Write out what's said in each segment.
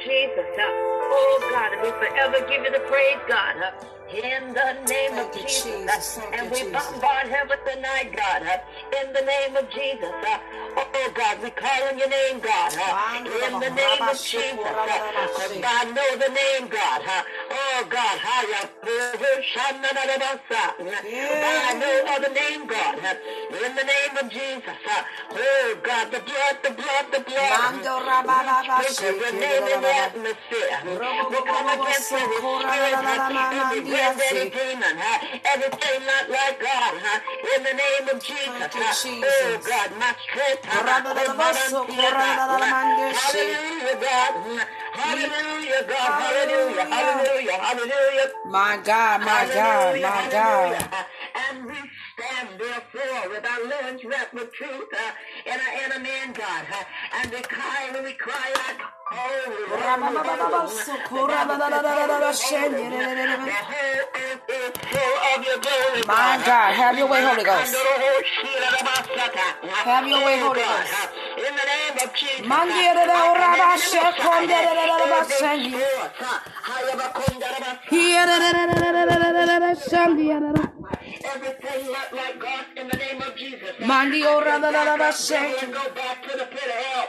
Jesus. Oh God, and we forever give you the praise, God. In the name Thank of you, Jesus. Jesus. And we bombard heaven tonight, God. In the name of Jesus. Uh, oh God, we call on your name, God. Uh, uh, in the name of Jesus. God, know the name, God. Oh God, higher. I know of the name, God. In the name of Jesus. Oh God, the blood, the blood, the blood. Mando rababa Sprinkle your name in the atmosphere. We come against every spirit, every red demon, everything not like God. In the name of Jesus. You, Oh God, my strength. Hallelujah, God. Hallelujah, God. Hallelujah. Hallelujah. Hallelujah. My God, my God, my God. And we stand therefore with our loins wrapped with truth uh, and our inner man, God. Uh, and we cry and we cry out, my God, have your way, Holy Ghost. Have your way, Holy Ghost. Everything like God in the name of Jesus. Mandi ora da Go back to the pit of hell.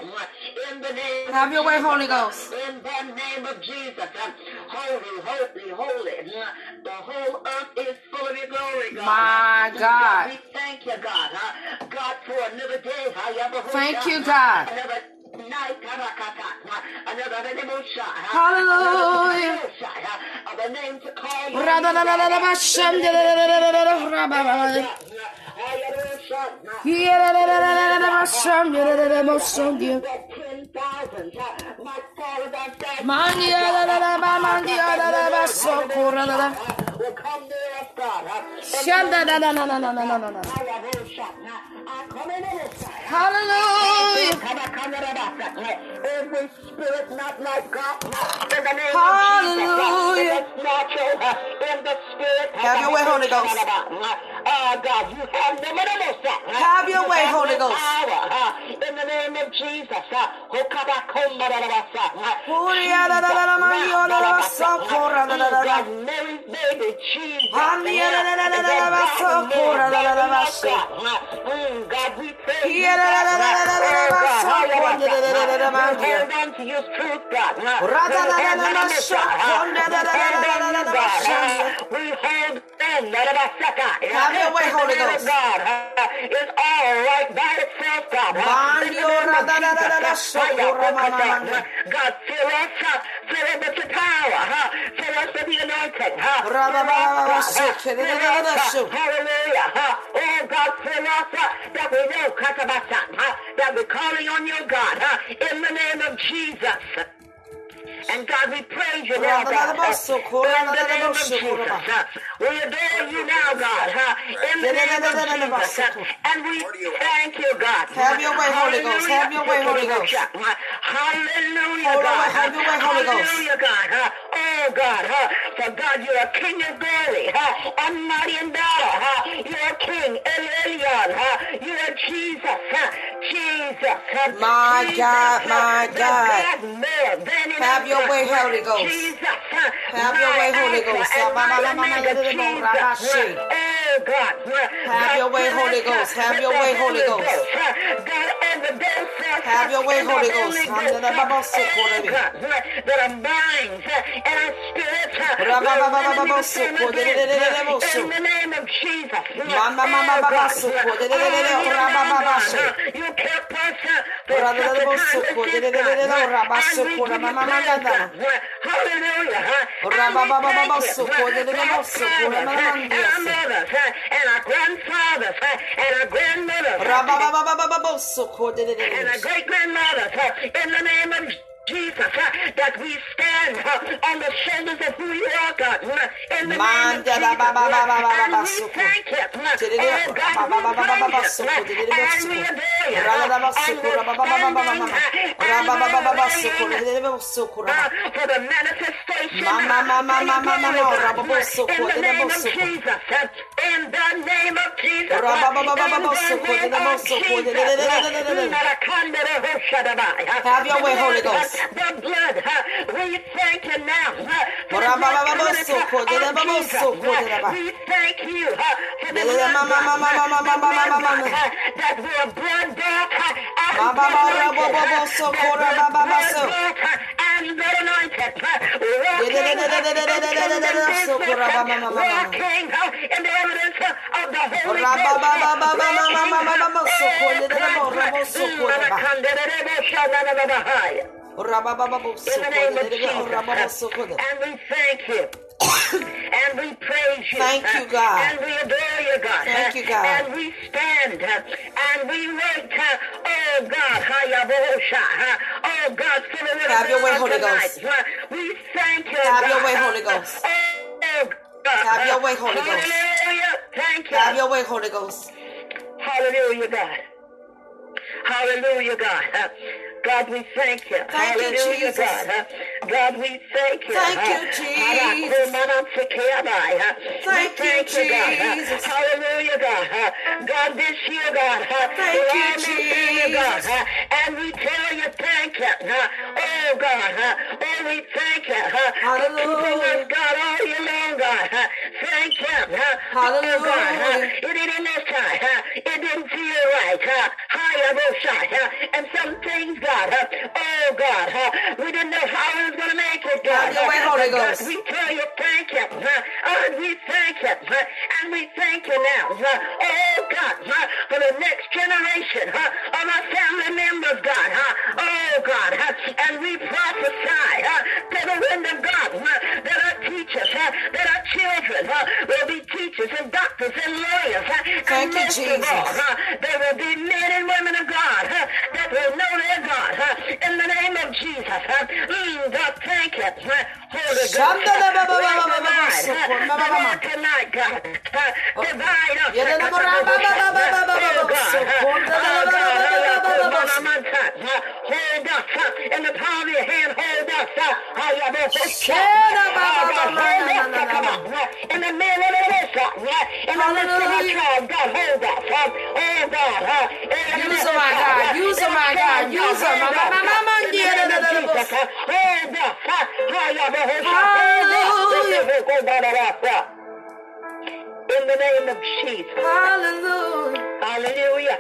In the name. Have your way, Holy Holy Ghost. In the name of Jesus. Holy, holy, holy. The whole earth is full of your glory, God. My God. We thank you, God. God, for another day. Thank you, God. Another. Hallelujah. Of a name to call you. Hallelujah. Hallelujah. Have your way, Holy Ghost. Uh, God, you have have your way, Holy Ghost. In the name of Jesus. Mary's baby, Jesus. God, we pray. Mm, hold on to your truth, God. We hold on. Have your way, Holy God, uh, is all right by itself, God. Uh, God, fill us, uh, fill us with your power, fill us with the anointing. Hallelujah. Oh, God, fill us that we know, that we're calling on your God, in the name of Jesus. And God, we praise you now, God. In the name of Jesus. We adore you now, God. huh? In the name of Jesus. And we thank you, God. Have your way, Holy Ghost. Have your way, Holy Ghost. Hallelujah, God. have your way, Holy Ghost. Hallelujah, God. Oh, God. huh? For God, you're a king of glory. huh? And mighty in battle. huh? You're a king. El Elyon. huh? You're a Jesus. huh? Jesus. huh? My Jesus, God, huh? my The God. God more than Have your way. Holy Ghost. Jesus. huh? Have your way, My Holy Ghost. and my Jesus, huh? of God. Have your way, Holy Ghost. Have your way, Holy Ghost. God on the doorstep. Have your way, Holy Ghost. That our minds and our spirits in the name of Jesus. You kept us for Hallelujah and our grandfathers and our grandmothers and our great grandmothers in the name of Jesus, that we stand on the shoulders of who you are, God, in the name of Jesus. And we thank you, oh God, we praise you, and we adore you, and we're standing and for the manifestation of your glory in the name of Jesus, in the name of Jesus, in the name of Jesus. Have your way, Holy Ghost the blood. We thank you now for the blood. We thank you for the blood, brought back and and not anointed. Walking in the evidence of the Holy Ghost. Walking in the evidence of the Holy Ghost. In the name of de de ora ba bo so Jesus. And we thank you. and we praise you. Thank you, God. And we adore you, God. Thank you, God. And we stand and we wait. Oh, God. Oh, God. fill it with Have your way, Holy tonight. Ghost. We thank you, Have God. your way, Holy Ghost. Oh, God. Have your way, Holy Ghost. Hallelujah. Thank you. Have your way, Holy Ghost. Hallelujah, God. Hallelujah, God. God, we thank you. Thank Hallelujah, you, Jesus. God. God, we thank you. Thank you, Jesus. Thank, thank you, Jesus. Hallelujah, God. God, this year, God. Thank you, Jesus. And we tell you, thank you. Oh, God. Oh, we thank you. Hallelujah. God, all you. love. God. Thank you. Uh, Hallelujah. Oh, God. It didn't time. It didn't feel right. Hayabosha. Uh, And some things, God. Oh, God. We didn't know how we was going to make it, God. Your way, Holy Ghost. We tell you, thank you. Uh, uh, We thank you. Uh, And we thank you now. Oh, God. For the next generation of our family members, God. Oh, God. And we prophesy to the wind of God that our teachers, that our children huh, will be teachers and doctors and lawyers. Huh, Thank and most Jesus. of all, huh, there will be men and women of God huh, that will know their God huh, in the name of Jesus. Huh. Mm, God, thank you. Huh. Hold us in the palm of your hand. Hold us. In the middle of the shot. In the midst of trial, God, hold up, huh? Oh, God, huh? Use my God, use my God, use my God. In the name of Jesus. Hallelujah. Hallelujah.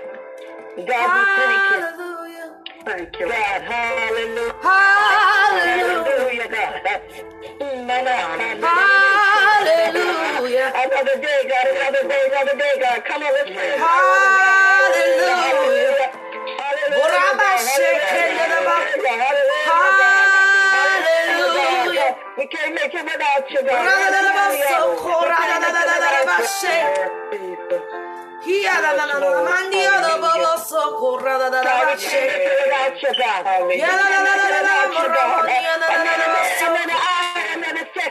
God, we thank you. Hallelujah. Thank you, God. Hallelujah. Hallelujah. Hallelujah, God. Hallelujah. Another day, God. Another day, another day, God. Come on, let's pray. Hallelujah. Hallelujah. Hallelujah. We can't make it without you, God. Radadadaba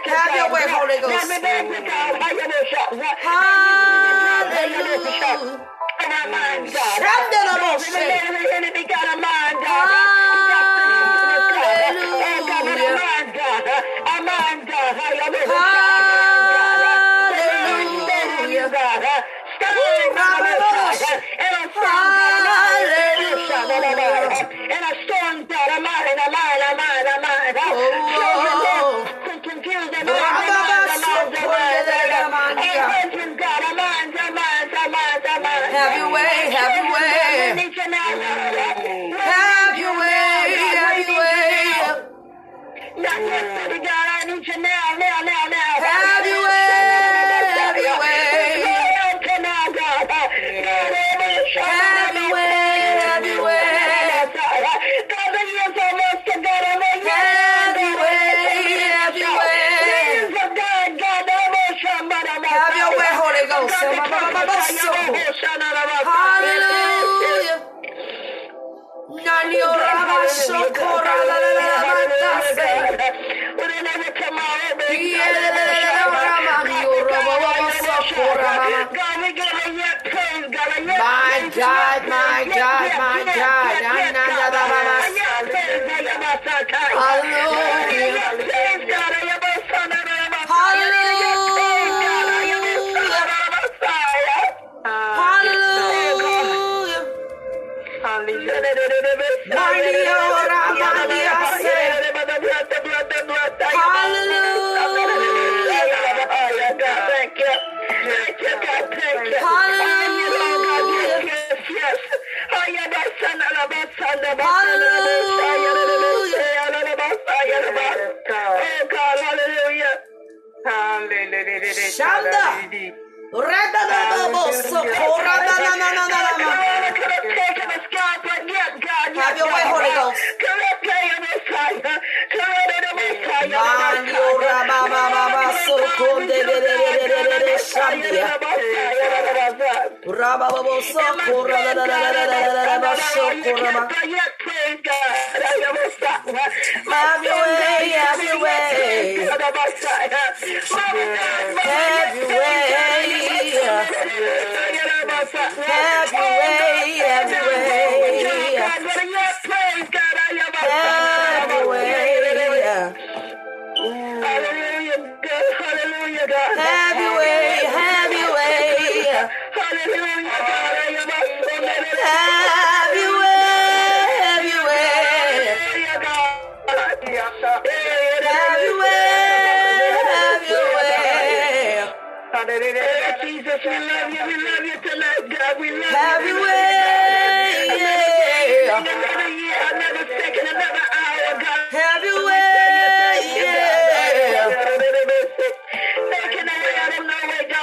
have your way, Holy Ghost. Hallelujah. Render the most. Render the enemy got a mind, God. Have your way, have your way. Hallelujah. Na. Have your way, Holy Ghost. Ba. Have your way, have your way. Have your way. Have your way, have your way. Have your way. Hallelujah, God. Hallelujah, God. Have your way, Jesus, we love you. We love you tonight, God. We love you. way, yeah. Another second, another hour, God. Yeah.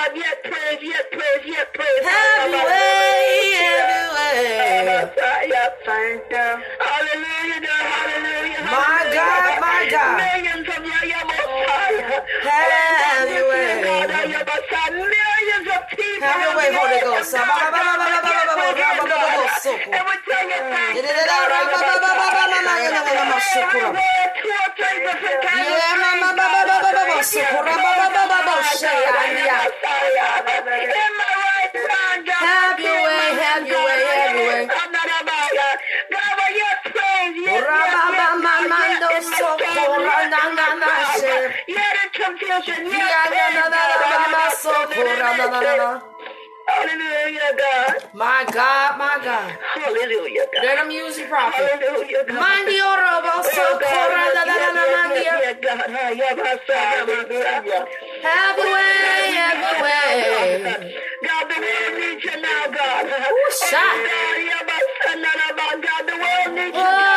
God. Yes, praise, yes, praise, yes, praise. Have your way, have your Hallelujah, hallelujah. My God, my God. Millions of Have your way. Millions of people. Have your way, Holy Ghost. Every time you have your way, have your way, have your way. God, when you're praying, you're the confusion. You're the confusion. Hallelujah, God. My God, my God. Hallelujah, God. Let them use you prophet. Hallelujah, God. Mandi oro bo oh, so Oh, God. kora da da da da mandi. Yeah, God. Yeah, Hallelujah. Have your way, have your way. God, the world needs you now, God. shot. God, the world needs you, Whoa,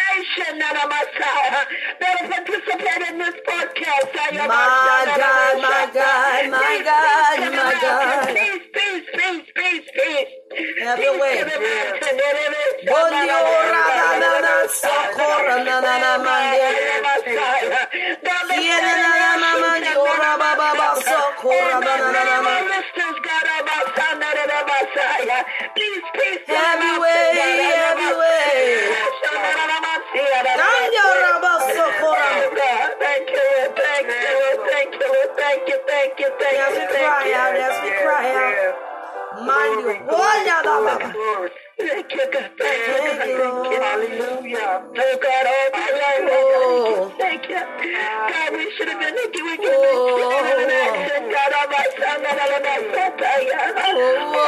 That will participate in this podcast. I am My God, my God, my God, my God. Peace, peace, peace, peace, peace. Have your way. Thank you, Thank you, thank you, thank you, thank you, thank you, thank you. As we cry out, as we cry out. Mind you, ora ba ba ba sokora na na na na ma. Peace, peace. Have your way, have your way. Nandio ra ba sokora. Thank you, thank you, thank you, thank you, thank you, thank you. As we cry out, as we cry out. Mandio. Oya da ba ba. Thank you, God. Thank you, God. Thank you, Lord. Hallelujah. Oh, God, all my life. Oh. Thank you. God, we should have been doing you. Oh. God, all my son, God, all my son. Oh.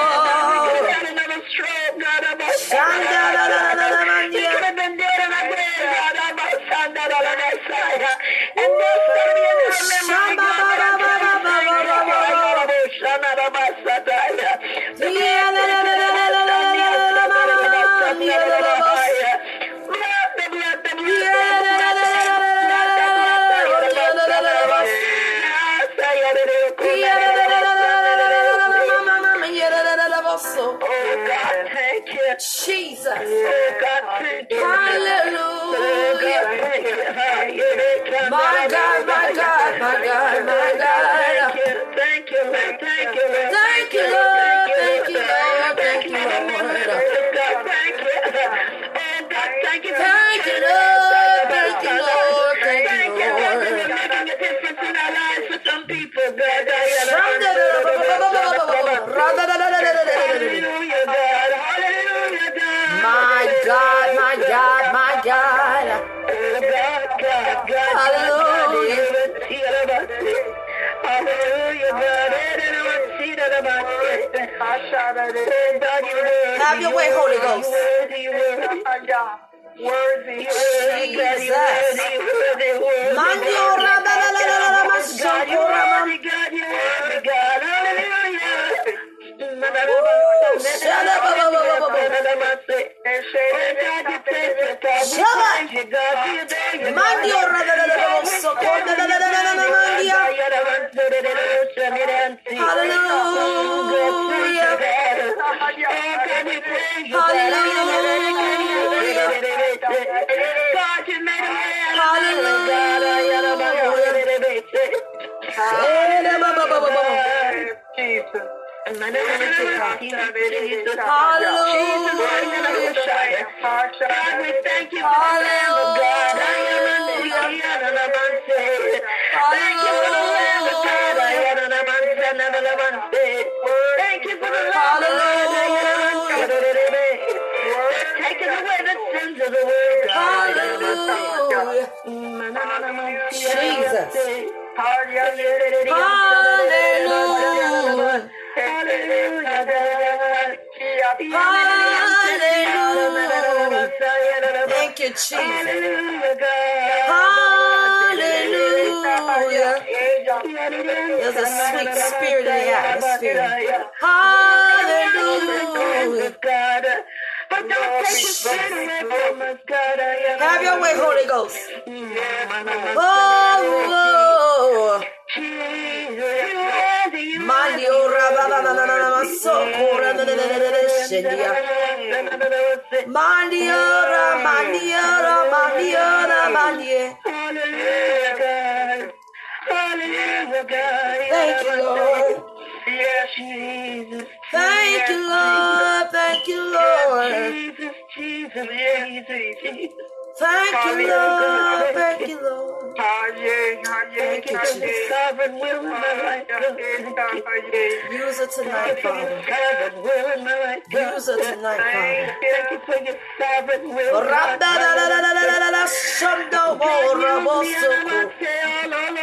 God, another stroke. God, all my son. Shanda da da da da da You mandia. could have been dead and I'm dead. God, all my son, God, all my son. And this going to be a new memory. Shamba ba ba ba ba ba ba ba ba ba. Shana, all my son. Yeah, la la la la la la Thank you, Lord. Thank you, Lord. Thank you, Lord. Thank you, Thank you, Thank you, Lord. Thank you, Lord. Thank you, Lord. Making a difference in our lives for some people, God. Hallelujah, God. Hallelujah, God. My God, my God, my God. God, God, God. Hallelujah. Have your way, Holy Ghost. Worthy, Jesus. Hallelujah. Jesus. Jesus, hallelujah. Thank you for the Lamb of God. Hallelujah. Hallelujah. Thank you, Jesus. Hallelujah. There's a sweet spirit in the atmosphere. Hallelujah. Have your way, Holy Ghost. Oh, oh. Mandio Thank you, Lord. Yes, Jesus. Thank you, Lord. Thank you, Lord. Jesus, Jesus, Jesus, Jesus. Thank you, Lord. Thank you, Lord. Thank you for your sovereign will in my life, God. Use it tonight, Father. Sovereign will in my life, God. Use it tonight, Father. Thank you for your sovereign will.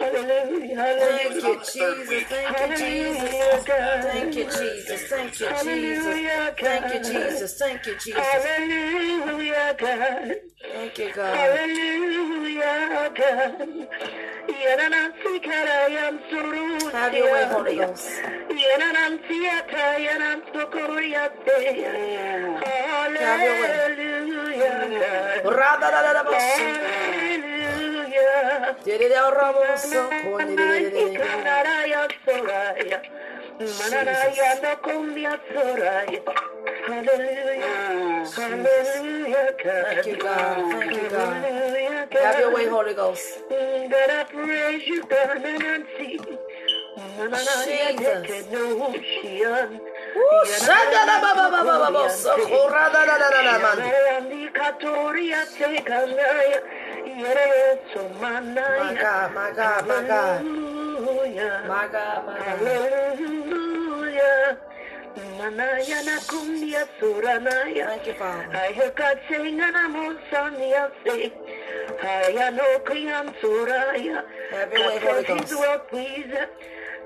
Hallelujah. Thank you, Jesus. Thank you, Jesus. Thank you, Jesus. Thank you, Jesus. Hallelujah, Thank you. Jesus. Thank you, Jesus. Hallelujah, God. Thank you, God. Hallelujah, God. Have your way, Holy Ghost. Have your way. Thank you God. Have your way Holy Ghost. Jesus. Yes, oh my, God, my God, my God. Hallelujah. My God, my God. Hallelujah. Thank you, Father. I hear God saying, and I'm on Sunday, I'll say, I know Kriam Suraya. God says He's well pleased.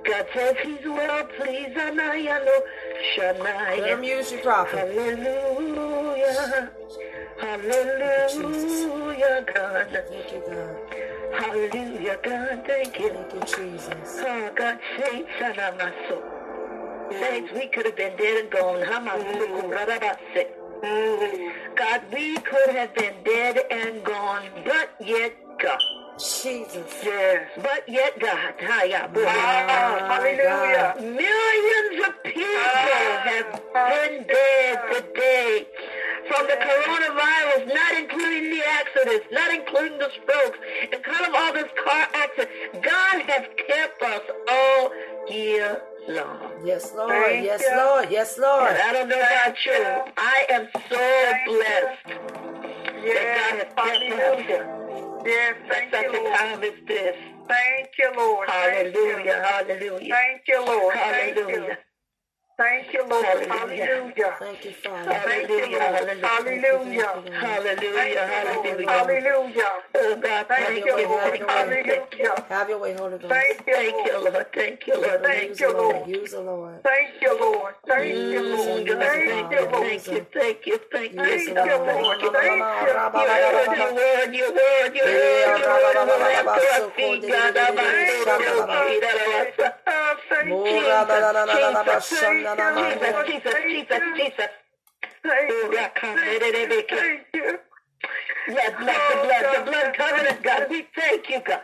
God says He's well pleased, and no know Shania. Let him use your prophet. Hallelujah. Hallelujah, God. Thank you, God. Hallelujah, God. Thank you. Thank you, Jesus. Oh, God, saints, Sanamaso. Mm. Saints, we could have been dead and gone. Hamasuku, mm. Radabase. Mm. God, we could have been dead and gone, but yet God. Jesus. Yes, but yet God. Hiya, boy. Ah, hallelujah. Millions of people ah. have been dead today from the coronavirus, not including the accidents, not including the strokes, and kind of all this car accident. God has kept us all year long. Yes, Lord. Thank Yes, you. Lord. Yes, Lord. And I don't know about you. I am so blessed Yes, that God has kept us hallelujah. Yes, for thank such you, a Lord. time as this. Thank you, Lord. Thank you. Hallelujah, hallelujah. Thank you, Lord. Thank you. Hallelujah. Thank you, Lord. Hallelujah. Hallelujah. Thank you, Father. Thank you, Hallelujah, hallelujah. Hallelujah. Hallelujah, Thank you, hallelujah. Oh God, Thank thank you, you, Lord. thank you, thank you. Hallelujah. Have your way, Holy Ghost. Thank you, Thank you, Lord. Thank you, Lord. Thank Thank you, you. Lord. Use the Lord. Thank you, Lord. Thank you, Mm, Lord. and God, use Thank thank you, you. Lord. thank you, thank you, thank you. Thank you, Lord. Thank you. Your word, your ba. word, your word, your Eh, word, your rabba, word ba, is ba, a ba, ba, lamp ba, to our so, ko, feet, di, di, God. di, di, di, di, Abba, so, shanda, so, ba, ba. see that of us. Oh, thank you. rabba, na, na, na, Jesus, shanda, na, ma, Jesus. Jesus, Jesus, Oh, you. You. you. Blood, blood, the blood, the blood covenant, God. We thank you, God.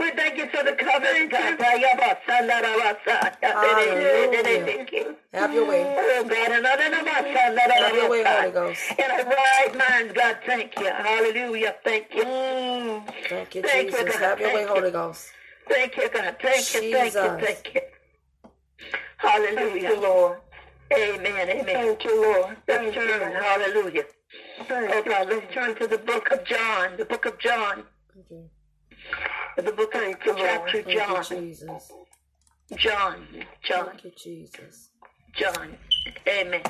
We thank you for the covenant, God. Ayabasa, narabasa, Hallelujah. Have your way. Oh, God, Have your way, Holy. Ghost. In a right mind, God, thank you. Hallelujah. Thank you. Mm. Thank you, Thank you, Jesus. God. Have your way, Holy you. Ghost. Thank you, God. Thank you, thank you, thank you. Thank you, Hallelujah. Lord. Amen, amen. Thank you, Lord. Let's Thank you, turn, Lord. hallelujah. Thank Oh. God, let's turn to the book of John, the book of John, Okay. the book of Thank you, Lord. chapter Thank you, John, Jesus. John, John, Thank you, Jesus. John. Amen.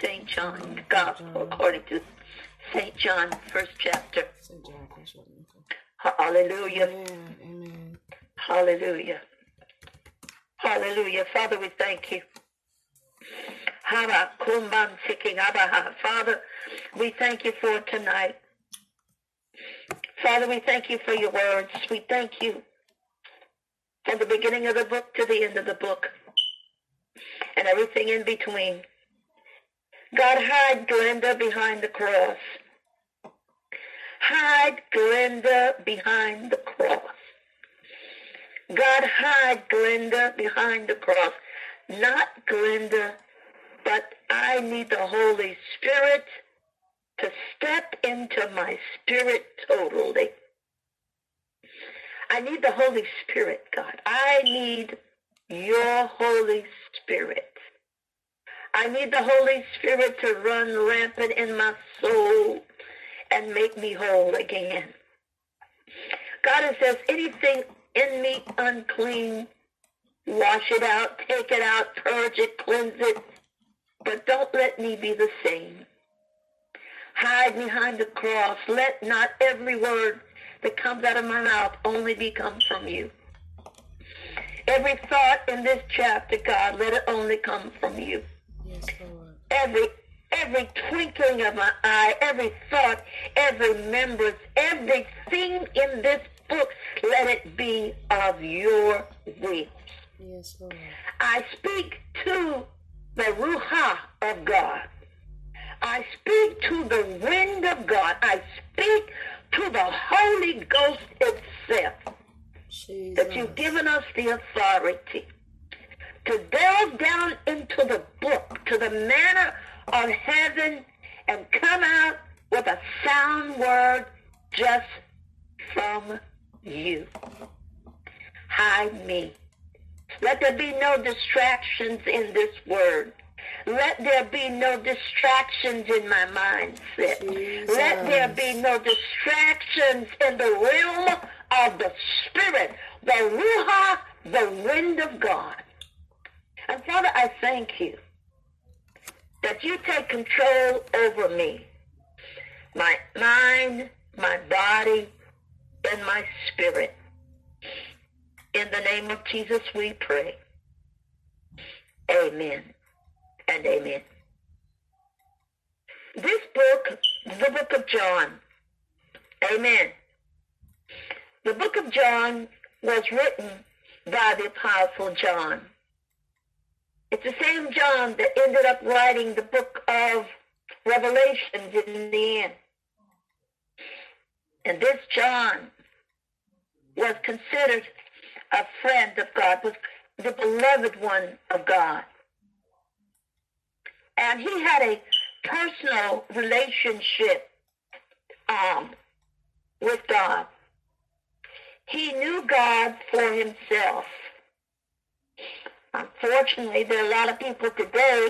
Saint John, the Gospel according to Saint John, first chapter. St. John, first one. Hallelujah. Amen. Amen. Hallelujah. Hallelujah. Father, we thank you. Father, we thank you for tonight. Father, we thank you for your words. We thank you from the beginning of the book to the end of the book and everything in between. God, hide Glenda behind the cross. Hide Glenda behind the cross. God, hide Glenda behind the cross. Not Glenda, but I need the Holy Spirit to step into my spirit totally. I need the Holy Spirit, God. I need your Holy Spirit. I need the Holy Spirit to run rampant in my soul and make me whole again. God, if there's anything in me unclean, wash it out, take it out, purge it, cleanse it, but don't let me be the same. Hide behind the cross. Let not every word that comes out of my mouth only become from you. Every thought in this chapter, God, let it only come from you. Yes, Lord. Every every twinkling of my eye, every thought, every remembrance, everything in this book, let it be of your will. Yes, Lord. I speak to the Ruha of God. I speak to the wind of God. I speak to the Holy Ghost itself that you've given us the authority to delve down into the book, to the manner of heaven, and come out with a sound word just from you. Hide me. Let there be no distractions in this word. Let there be no distractions in my mindset. Let there be no distractions in the realm of the Spirit, the Ruha, the wind of God. And Father, I thank you that you take control over me, my mind, my body, and my spirit. In the name of Jesus we pray. Amen and amen. This book, the book of John, amen. The book of John was written by the Apostle John. It's the same John that ended up writing the book of Revelations in the end. And this John was considered a friend of God, was the beloved one of God. And he had a personal relationship um, with God. He knew God for himself. Unfortunately, there are a lot of people today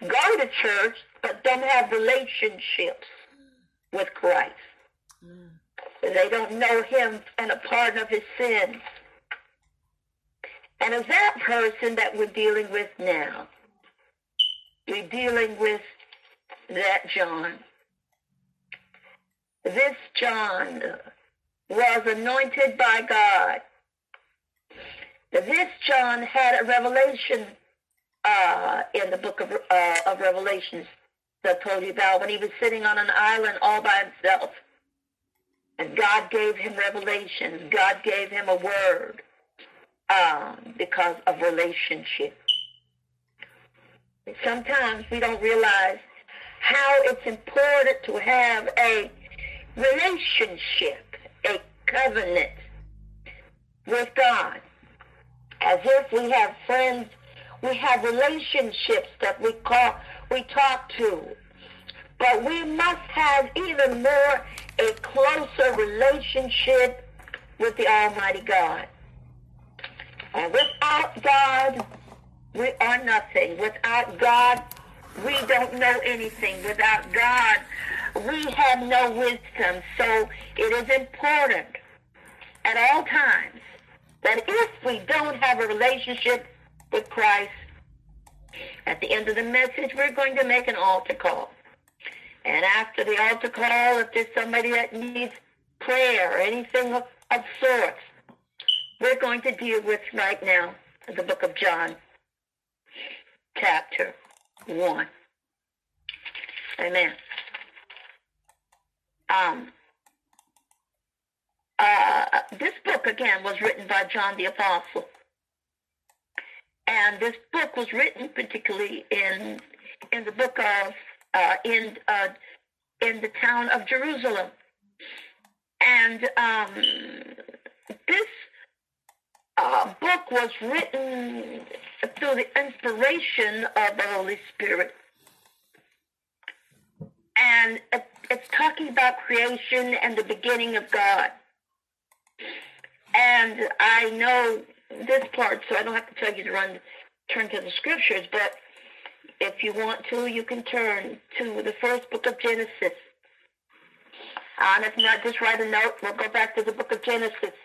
go to church but don't have relationships with Christ. They don't know him and a pardon of his sins. And of that person that we're dealing with now. We're dealing with that John. This John was anointed by God. This John had a revelation uh, in the book of, uh, of Revelations that I told you about when he was sitting on an island all by himself. And God gave him revelations. God gave him a word um, because of relationship. Sometimes we don't realize how it's important to have a relationship, a covenant with God. As if we have friends, we have relationships that we call, we talk to. But we must have even more a closer relationship with the Almighty God. And without God, we are nothing. Without God, we don't know anything. Without God, we have no wisdom. So it is important at all times that if we don't have a relationship with Christ, at the end of the message, we're going to make an altar call. And after the altar call, if there's somebody that needs prayer or anything of, sorts, we're going to deal with right now the book of John, chapter 1. Amen. Um, uh, this book, again, was written by John the Apostle. And this book was written particularly in in the book of uh, in uh, in the town of Jerusalem, and um, this uh, book was written through the inspiration of the Holy Spirit, and it, it's talking about creation and the beginning of God. And I know this part, so I don't have to tell you to run turn to the scriptures, but if you want to, you can turn to the first book of Genesis. And if not, just write a note. We'll go back to the book of Genesis.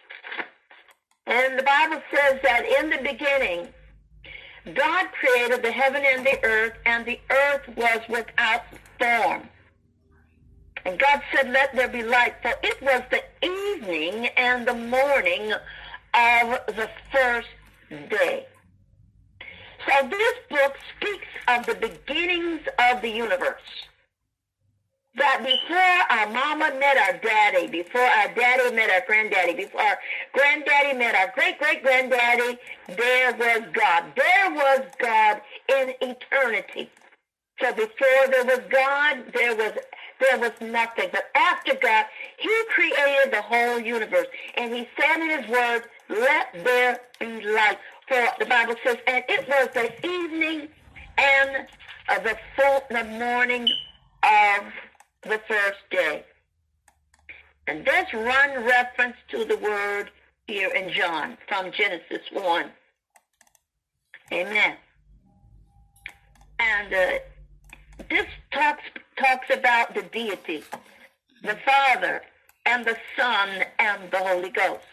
And the Bible says that in the beginning, God created the heaven and the earth, and the earth was without form. And God said, let there be light. For it was the evening and the morning of the first day. So this book speaks of the beginnings of the universe. That before our mama met our daddy, before our daddy met our granddaddy, before our granddaddy met our great-great-granddaddy, there was God. There was God in eternity. So before there was God, there was there was nothing. But after God, he created the whole universe. And he said in his word, let there be light. For the Bible says, and it was the evening and uh, the full, the morning of the first day. And this one reference to the word here in John from Genesis 1. Amen. And uh, this talks talks about the deity, the Father and the Son and the Holy Ghost.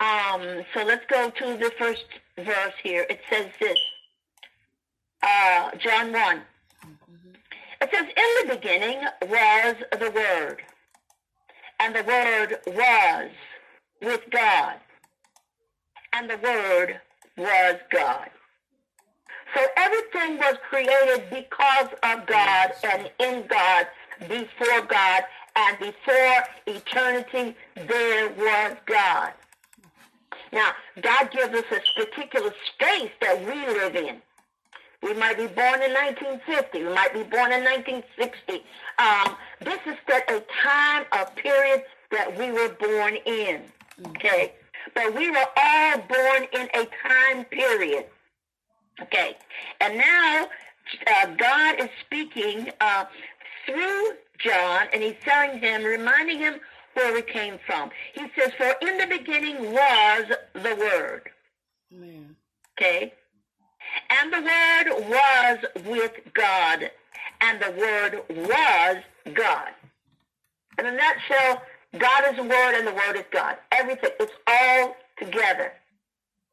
Um, so let's go to the first verse here. It says this, uh, John 1. It says, in the beginning was the Word, and the Word was with God, and the Word was God. So everything was created because of God and in God, before God, and before eternity, there was God. Now, God gives us a particular space that we live in. We might be born in 1950. We might be born in 1960. Um, this is that a time, a period that we were born in. Okay? But we were all born in a time period. Okay? And now uh, God is speaking uh, through John, and he's telling him, reminding him where we came from. He says, For in the beginning was the Word. Amen. Okay? And the Word was with God, and the Word was God. In a nutshell, God is the Word and the Word is God. Everything, it's all together.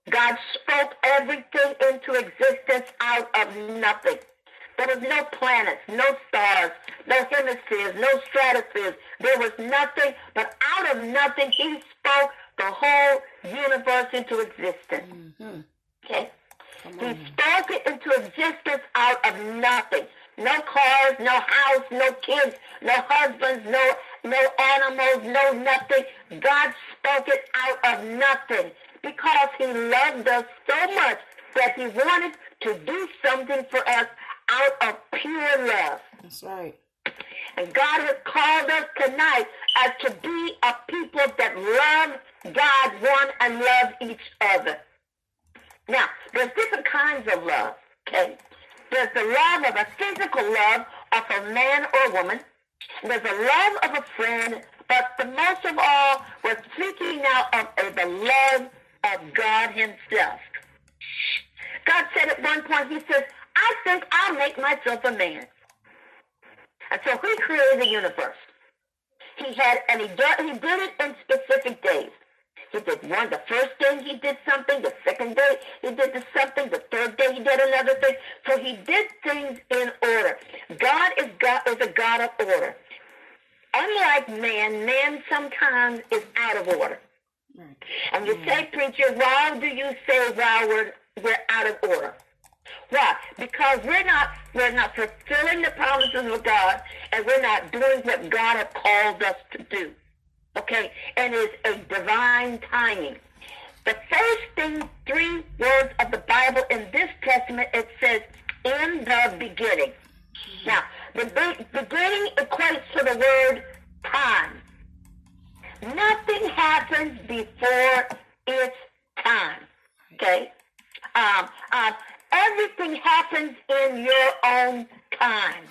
God spoke everything into existence out of nothing. There was no planets, no stars, no hemispheres, no stratospheres. There was nothing, but out of nothing, he spoke the whole universe into existence. Mm-hmm. Okay? He spoke it into existence out of nothing. No cars, no house, no kids, no husbands, no no animals, no nothing. God spoke it out of nothing because he loved us so much that he wanted to do something for us out of pure love. That's right. And God has called us tonight as to be a people that love God one and love each other. Now, there's different kinds of love, okay? There's the love of a physical love of a man or woman. There's the love of a friend, but the most of all, we're speaking now of, of the love of God himself. God said at one point, he says, I think I'll make myself a man. And so he created the universe. He had, and he did, he did it in specific days. He did one, the first day he did something, the second day he did the something, the third day he did another thing. So he did things in order. God is God is a God of order. Unlike man, man sometimes is out of order. And you say, preacher, why do you say while we're, we're out of order? Why? Because we're not we're not fulfilling the promises of God and we're not doing what God has called us to do. Okay? And it's a divine timing. The first thing, three words of the Bible in this testament, it says, in the beginning. Now, the be- beginning equates to the word time. Nothing happens before its time. Okay? Um, um, everything happens in your own time.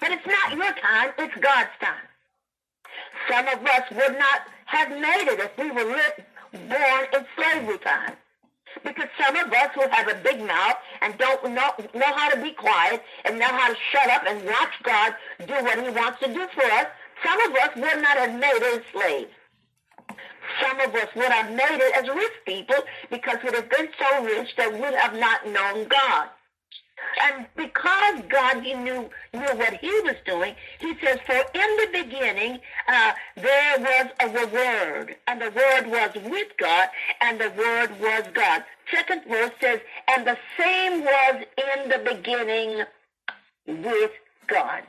But it's not your time, it's God's time. Some of us would not have made it if we were lit, born in slavery time. Because some of us who have a big mouth and don't know, know how to be quiet and know how to shut up and watch God do what he wants to do for us, some of us would not have made it slaves. Some of us would have made it as rich people because we'd have been so rich that we would have not known God. And because God he knew knew what he was doing, he says, For in the beginning uh, there was a word, and the word was with God, and the word was God. Second verse says, And the same was in the beginning with God.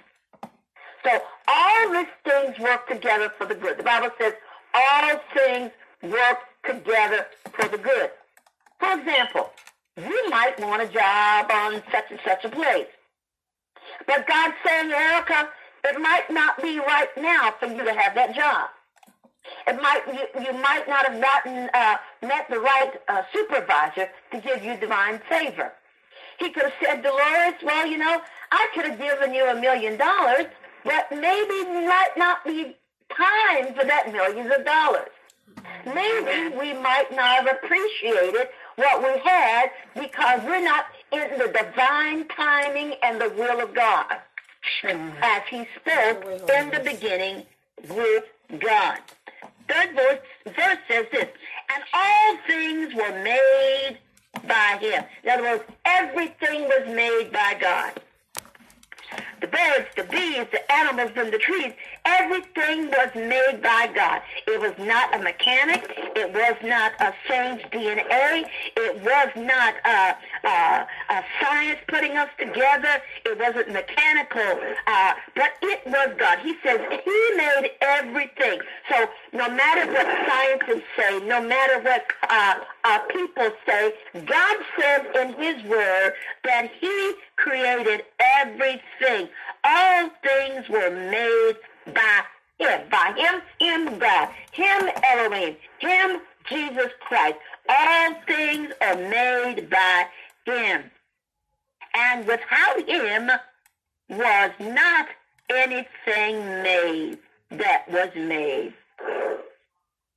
So all these things work together for the good. The Bible says all things work together for the good. For example, you might want a job on such and such a place. But God's saying, Erica, it might not be right now for you to have that job. It might you, you might not have gotten uh, met the right uh, supervisor to give you divine favor. He could have said, Dolores, well, you know, I could have given you a million dollars, but maybe might not be time for that millions of dollars. Maybe we might not have appreciated what we had because we're not in the divine timing and the will of God. As he spoke in the beginning with God. Third verse, verse says this, and all things were made by him. In other words, everything was made by God the birds, the bees, the animals, and the trees, everything was made by God. It was not a mechanic. It was not a saint's DNA. It was not a, a, a science putting us together. It wasn't mechanical. Uh, but it was God. He says he made everything. So no matter what scientists say, no matter what uh, uh, people say, God says in his word that he created everything. All things were made by him. By him, him God. Him Elohim. Him Jesus Christ. All things are made by him. And without him was not anything made that was made.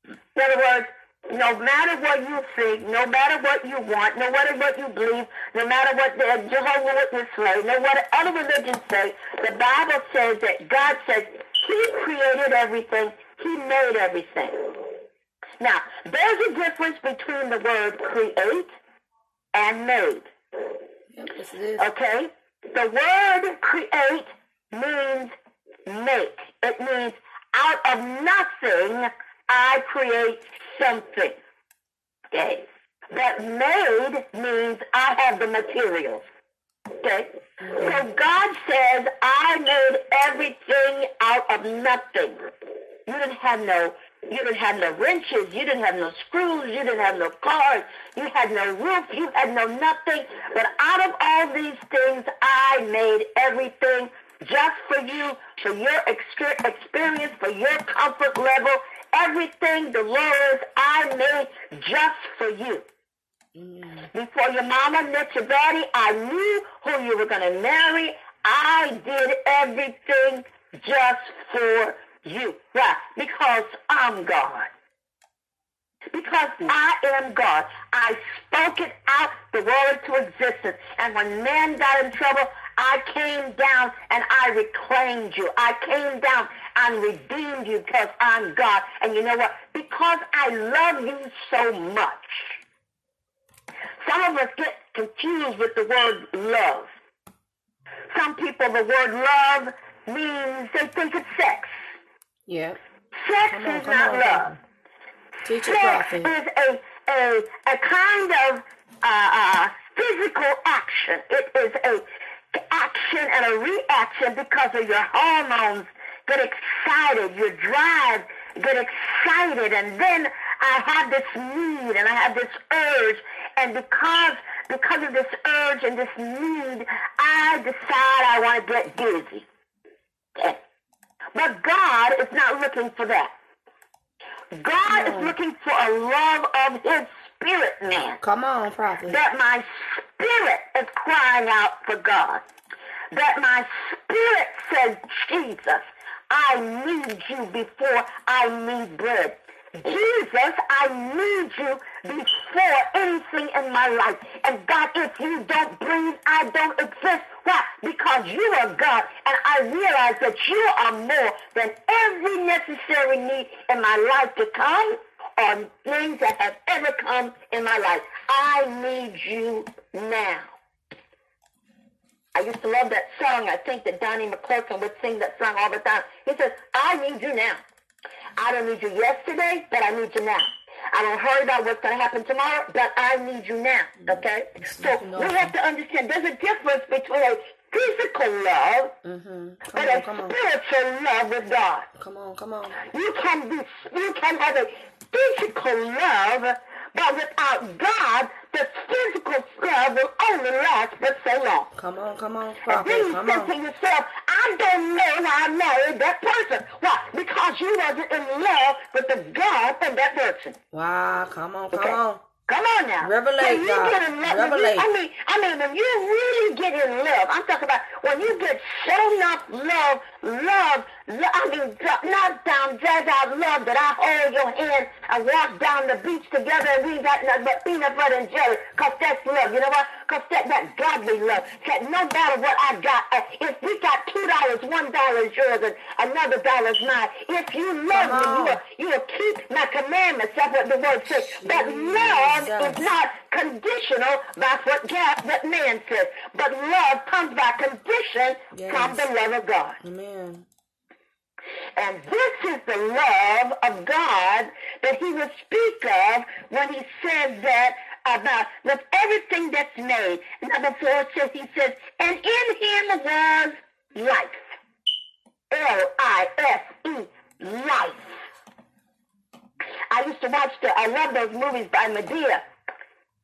In other words, no matter what you think, no matter what you want, no matter what you believe, no matter what the Jehovah Witness say, no matter other religions say, the Bible says that God says He created everything. He made everything. Now, there's a difference between the word create and made. Yep, yes, it is. Okay? The word create means make. It means out of nothing, I create something. Okay? But made means I have the materials. Okay? So God says, I made everything out of nothing. You didn't have no you didn't have no wrenches, you didn't have no screws, you didn't have no cars, you had no roof, you had no nothing. But out of all these things, I made everything just for you, for your experience, for your comfort level. Everything, the Lord, I made just for you. Mm. Before your mama met your daddy, I knew who you were going to marry. I did everything just for you. Why? Because I'm God. Because I am God. I spoke it out, the world into existence. And when man got in trouble, I came down and I reclaimed you. I came down and redeemed you because I'm God. And you know what? Because I love you so much. Some of us get confused with the word love. Some people, the word love means they think it's sex. Yeah. Sex on, is not on, love. Teach Sex is a, a, a kind of uh, uh, physical action. It is a action and a reaction because of your hormones get excited, your drive get excited, and then I have this need and I have this urge, and because because of this urge and this need, I decide I want to get busy. Okay. But God is not looking for that. God is looking for a love of his spirit man. Come on, prophet. That my spirit is crying out for God. That my spirit says, Jesus, I need you before I need bread. Jesus, I need you before anything in my life. And God, if you don't breathe, I don't exist. Why? Because you are God. And I realize that you are more than every necessary need in my life to come or things that have ever come in my life. I need you now. I used to love that song. I think that Donnie McClurkin would sing that song all the time. He says, I need you now. I don't need you yesterday, but I need you now. I don't worry about what's going to happen tomorrow, but I need you now. Okay? So we have to understand there's a difference between a physical love Mm-hmm. On, a come on. spiritual love with God. Come on, come on. You can be, you can have a physical love, but without God, the physical love will only last but so long. Come on, come on, And prophet. then you say to yourself, I don't know why I married that person. Why? Because you wasn't in love with the God from that person. Wow, come on, come Okay. on. Come on now. Revelate, God. get in love, when you- I mean, I mean, when you really get in love, I'm talking about when you get so enough love, love, lo- I mean, not down, drag out love that I hold your hand and walk down the beach together and we got nothing but peanut butter and jelly, cause that's love. You know what? Cause that, that godly love. That no matter what I got, uh, if we got two dollars, one dollar is yours and another dollar's mine. If you love me, you will, you will keep my commandments. That's what the word says. But love is not conditional by what God, what man says. But love comes by condition from the love of God. Amen. And this is the love of God that he will speak of when he says that about with everything that's made. Number four says he says, and in him was life. L-I-F-E, life. I used to watch the, I love those movies by Madea.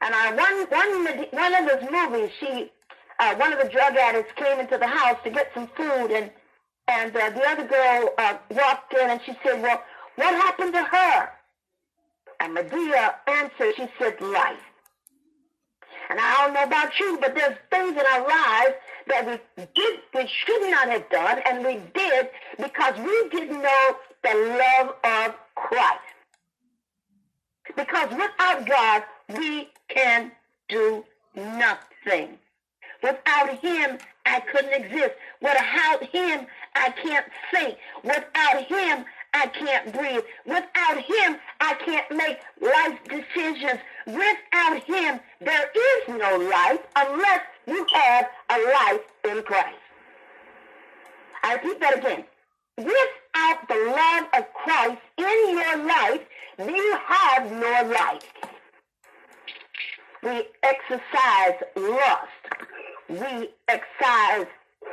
And I, one, one, one of those movies, she, uh, one of the drug addicts came into the house to get some food and, and uh, the other girl uh, walked in and she said, well, what happened to her? And Madea answered, she said, life. And I don't know about you, but there's things in our lives that we did, we should not have done, and we did because we didn't know the love of Christ. Because without God, we can do nothing. Without him, I couldn't exist. Without him, I can't think. Without him, I can't breathe. Without him, I can't make life decisions. Without him, there is no life unless you have a life in Christ. I repeat that again. Without the love of Christ in your life, you have no life. We exercise lust. We exercise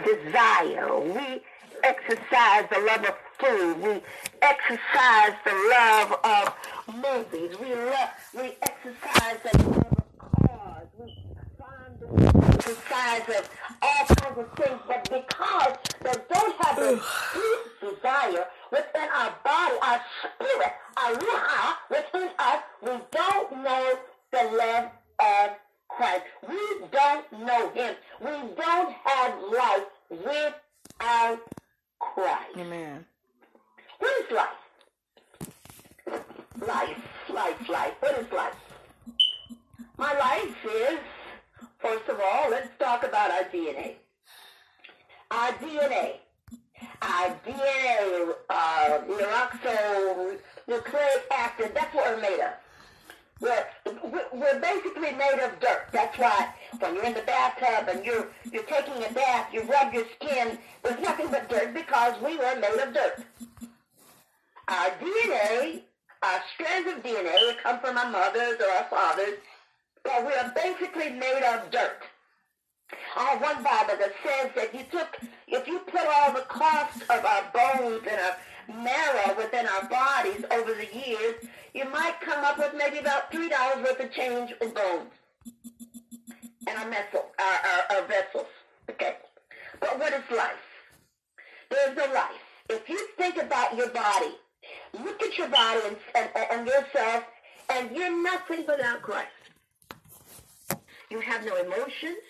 desire. We exercise the love of food. We exercise the love of movies. We love, we exercise the love of cars. We find the exercise of all kinds of things. But because they don't have the deep desire within our body, our spirit, our ruach within us, we don't know the love of Christ. We don't know him. We don't have life without Christ. Amen. What is life? Life, life, life. What is life? My life is, first of all, let's talk about our DNA. Our DNA. Our DNA, uh, nucleic acid, that's what we're made of. We're, we're basically made of dirt. That's why when you're in the bathtub and you're, you're taking a bath, you rub your skin with nothing but dirt because we were made of dirt. Our DNA, our strands of DNA come from our mothers or our fathers, but we are basically made of dirt. I have one Bible that says that you took, if you put all the cost of our bones and our marrow within our bodies over the years, you might come up with maybe about three dollars worth of change in bones and our vessel, our, our, our vessels. Okay, but what is life? There's a life. If you think about your body, look at your body and, and, and yourself, and you're nothing without Christ. You have no emotions.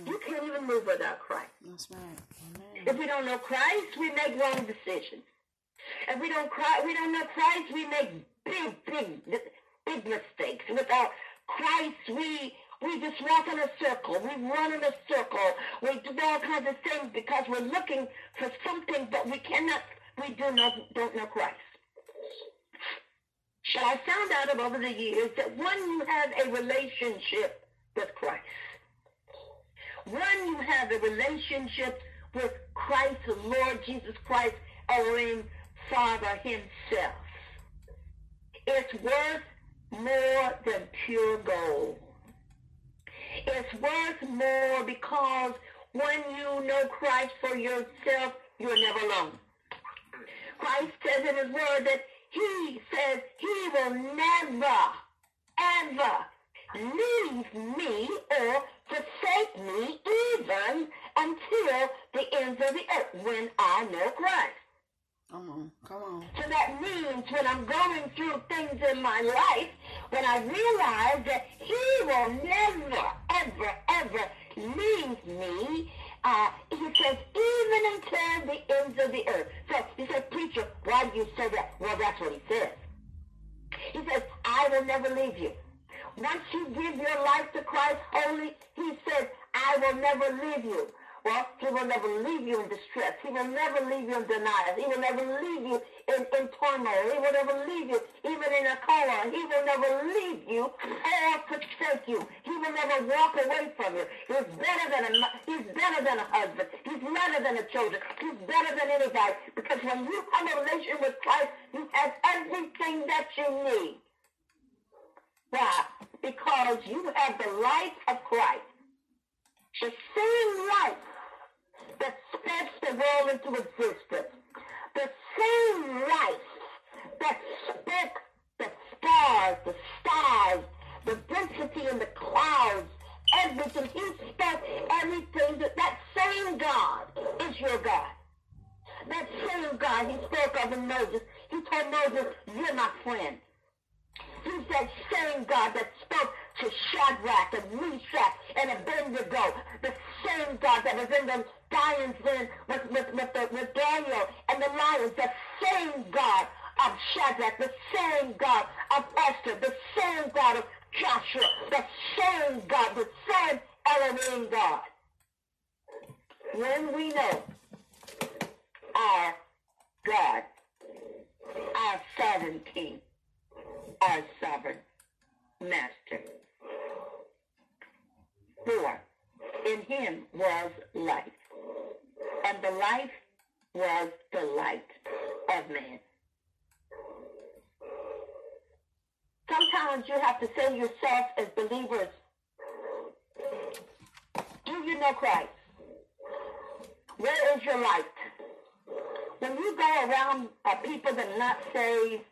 Mm. You can't even move without Christ. That's right. Amen. If we don't know Christ, we make wrong decisions. If we don't cry, we don't know Christ, we make big, big, big mistakes. Without Christ, we we just walk in a circle. We run in a circle. We do all kinds of things because we're looking for something, but we cannot. We do not don't know Christ. But I found out over the years that when you have a relationship with Christ, when you have a relationship with Christ, the Lord Jesus Christ, Elohim, Father himself, it's worth more than pure gold. It's worth more because when you know Christ for yourself, you're never alone. Christ says in his word that he says he will never, ever leave me or forsake me even until the ends of the earth when I know Christ. Come on, come on. So that means when I'm going through things in my life, when I realize that he will never, ever, ever leave me, uh, he says, even until the ends of the earth. So he says, preacher, why do you say that? Well, that's what he says. He says, I will never leave you. Once you give your life to Christ wholly, he says, I will never leave you. Well, he will never leave you in distress. He will never leave you in denial. He will never leave you in, in turmoil. He will never leave you even in a coma. He will never leave you or forsake you. He will never walk away from you. He's better than a he's better than a husband. He's better than a children. He's better than anybody. Because when you have a relationship with Christ, you have everything that you need. Why? Because you have the life of Christ. The same life that spoke the world into existence. The same life that spoke the stars, the stars, the density in the clouds, everything. He spoke everything. That, that same God is your God. That same God he spoke of in Moses. He told Moses, you're my friend. He's that same God that spoke to Shadrach and Meshach and Abednego. The same God that was in the lion's den with, with, with, the, with Daniel and the lions. The same God of Shadrach, the same God of Esther, the same God of Joshua, the same God, the same Elohim God. When we know our God, our sovereign King, our sovereign Master. For in him was life, and the life was the light of man. Sometimes you have to say yourself as believers, do you know Christ? Where is your light? When you go around uh, people that not saved,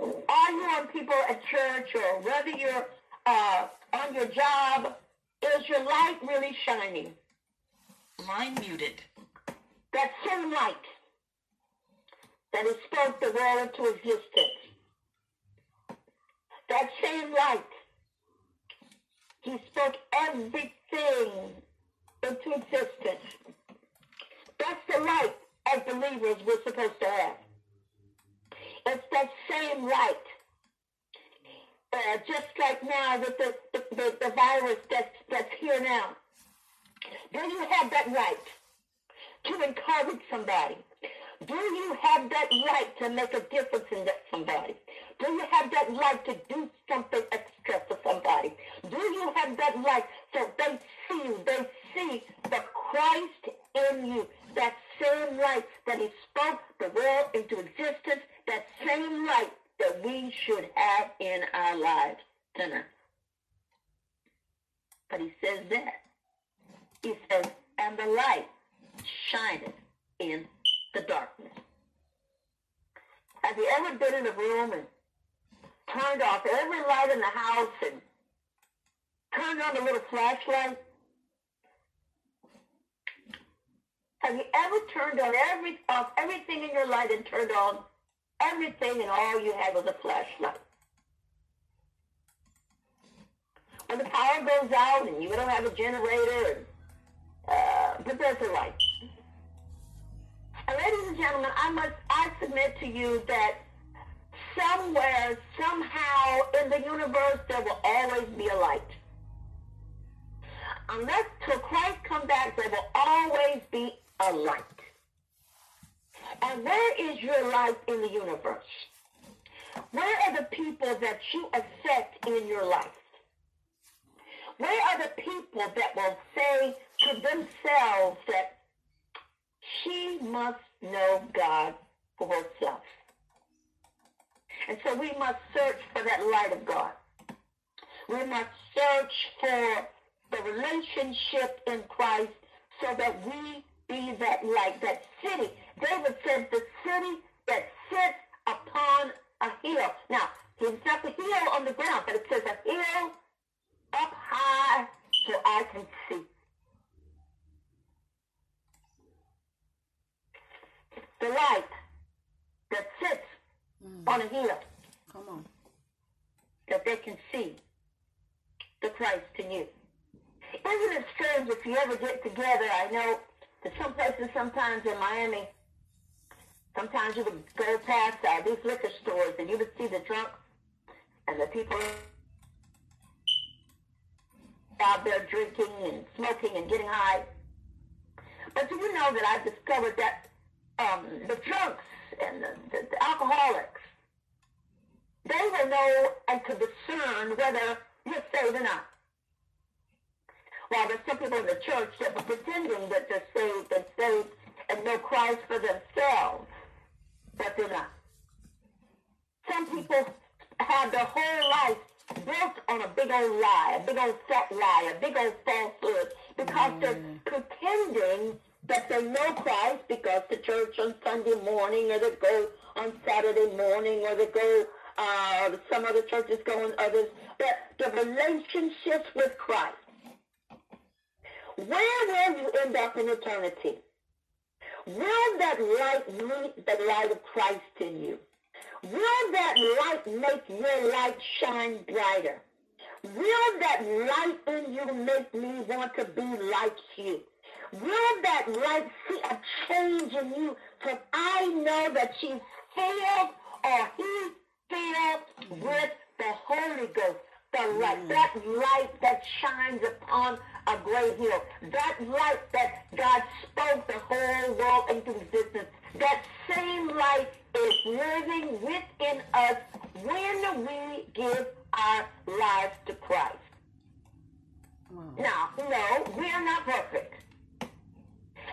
are you on people at church or whether you're uh, on your job, is your light really shining? Line muted. That same light that has spoke the world into existence. That same light. He spoke everything into existence. That's the light as believers we're supposed to have. It's that same light. Just like now with the, the, the, the virus that's, that's here now. Do you have that right to encourage somebody? Do you have that right to make a difference in that somebody? Do you have that right to do something extra for somebody? Do you have that right so they see you, they see the Christ in you, that same light that he spoke the world into existence, that same light that we should have in our lives tonight. But he says that. He says, and the light shineth in the darkness. Have you ever been in a room and turned off every light in the house and turned on a little flashlight? Have you ever turned on every off everything in your light and turned on everything and all you had was a flashlight? When the power goes out and you don't have a generator, and, uh, but there's a light. And ladies and gentlemen, I must I submit to you that somewhere, somehow in the universe, there will always be a light. Unless till Christ come back, there will always be a light. And where is your light in the universe? Where are the people that you affect in your life? Where are the people that will say to themselves that she must know God for herself? And so we must search for that light of God. We must search for the relationship in Christ so that we be that light, that city. David says the city that sits upon a hill. Now, it's not the hill on the ground, but it says a hill up high so I can see. The light that sits mm. on a hill Come on. that they can see the Christ in you. Isn't it strange if you ever get together? I know that some places sometimes in Miami, sometimes you would go past uh, these liquor stores and you would see the drunk and the people out there drinking and smoking and getting high. But do you know that I've discovered that um, the drunks and the, the, the alcoholics, they will know and to discern whether you're saved or not. While there's some people in the church that are pretending that they're saved and saved and know Christ for themselves, but they're not. Some people have their whole life built on a big old lie, a big old fat lie, a big old falsehood, because they're pretending that they know Christ because the church on Sunday morning, or they go on Saturday morning, or they go, uh, some other churches go on others, but the relationships with Christ. Where will you end up in eternity? Will that light meet the light of Christ in you? Will that light make your light shine brighter? Will that light in you make me want to be like you? Will that light see a change in you? Because I know that she's filled or he's filled with the Holy Ghost, the light, mm. that light that shines upon a great hill, that light that God spoke the whole world into existence, that same light is living within us when we give our lives to Christ. Now, no, we are not perfect.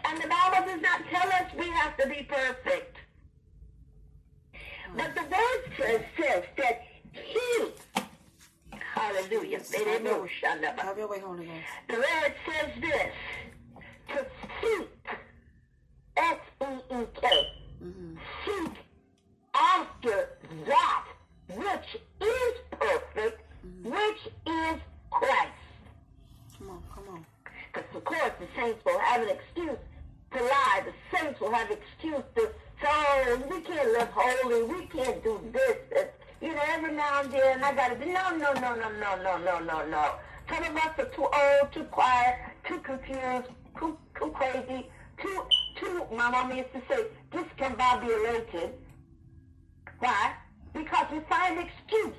And the Bible does not tell us we have to be perfect. But the word says, says that he, hallelujah, Have your way, Holy Ghost. the word says this, to seek, S-E-E-K, mm-hmm. seek after that which is perfect, mm-hmm. which is Christ. Come on, come on. Because of course the saints will have an excuse to lie. The saints will have excuse to say, oh, we can't live holy. We can't do this. You know, every now and then I got to be, no, no, no, no, no, no, no, no, no. Some of us are too old, too quiet, too confused, too, too crazy, too, too, my mom used to say, discombobulated. Why? Because we find excuse.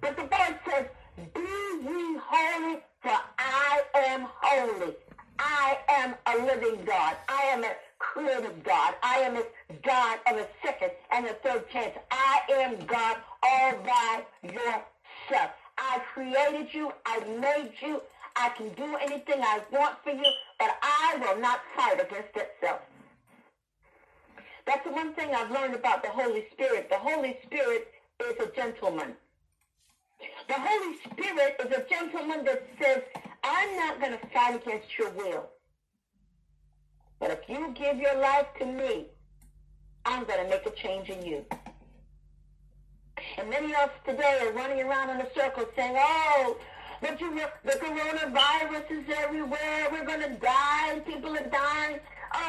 But the word says, be ye holy, for I am holy. I am a living God. I am a creative God. I am a God of a second and a third chance. I am God all by yourself. I created you. I made you. I can do anything I want for you, but I will not fight against itself. That's the one thing I've learned about the Holy Spirit. The Holy Spirit is a gentleman. The Holy Spirit is a gentleman that says, I'm not going to fight against your will. But if you give your life to me, I'm going to make a change in you. And many of us today are running around in a circle saying, oh, but you, the coronavirus is everywhere. We're going to die. People are dying.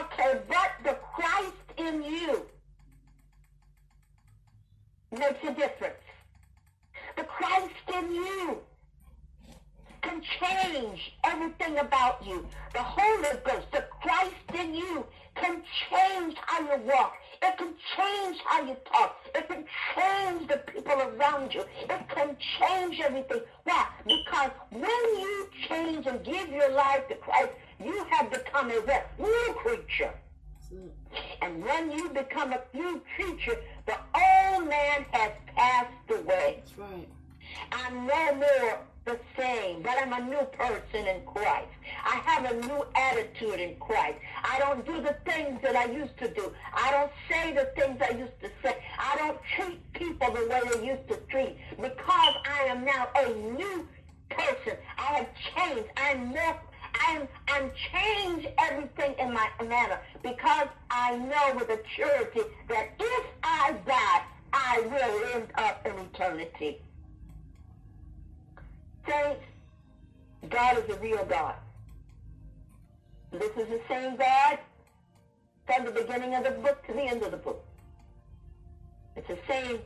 Okay, but the Christ in you makes a difference. The Christ in you can change everything about you. The Holy Ghost, the Christ in you can change how you walk. It can change how you talk. It can change the people around you. It can change everything. Why? Because when you change and give your life to Christ, you have become a new creature. And when you become a new creature, the old man has passed away. That's right. I'm no more the same, but I'm a new person in Christ. I have a new attitude in Christ. I don't do the things that I used to do. I don't say the things I used to say. I don't treat people the way they used to treat because I am now a new person. I have changed. I'm more I'm, I'm changed everything in my manner because I know with a surety that if I die, I will end up in eternity. Saints, God is a real God. This is the same God from the beginning of the book to the end of the book. It's the same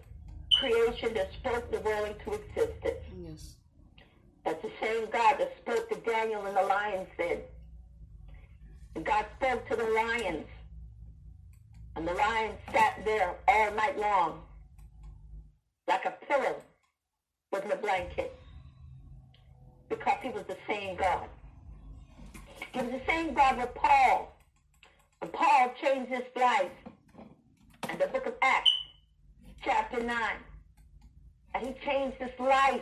creation that spoke the world into existence. Yes. That's the same God that spoke to Daniel in the lion's den. And God spoke to the lions. And the lions sat there all night long like a pillow with a blanket because he was the same God. He was the same God with Paul. And Paul changed his life in the book of Acts, chapter 9. And he changed his life.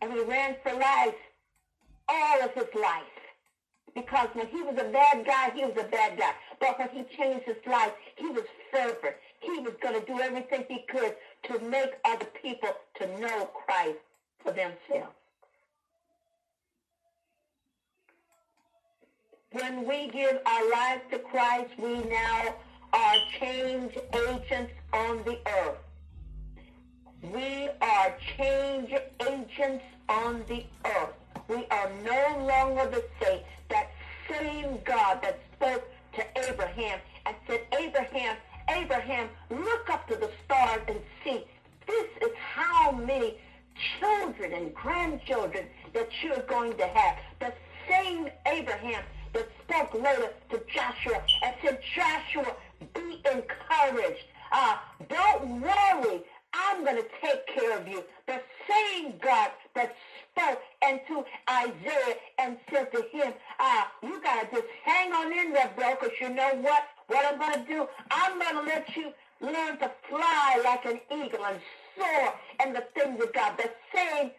And he ran for life all of his life. Because when he was a bad guy, he was a bad guy. But when he changed his life, he was fervent. He was going to do everything he could to make other people to know Christ for themselves. When we give our lives to Christ, we now are change agents on the earth. We are change agents on the earth. We are no longer the same. That same God that spoke to Abraham and said, Abraham, Abraham, look up to the stars and see. This is how many children and grandchildren that you're going to have. The same Abraham that spoke later to Joshua and said, Joshua, be encouraged. Uh, don't worry. I'm going to take care of you. The same God that spoke into Isaiah and said to him, uh, you got to just hang on in there, bro, because you know what? What I'm going to do, I'm going to let you learn to fly like an eagle and soar in the things of God. The same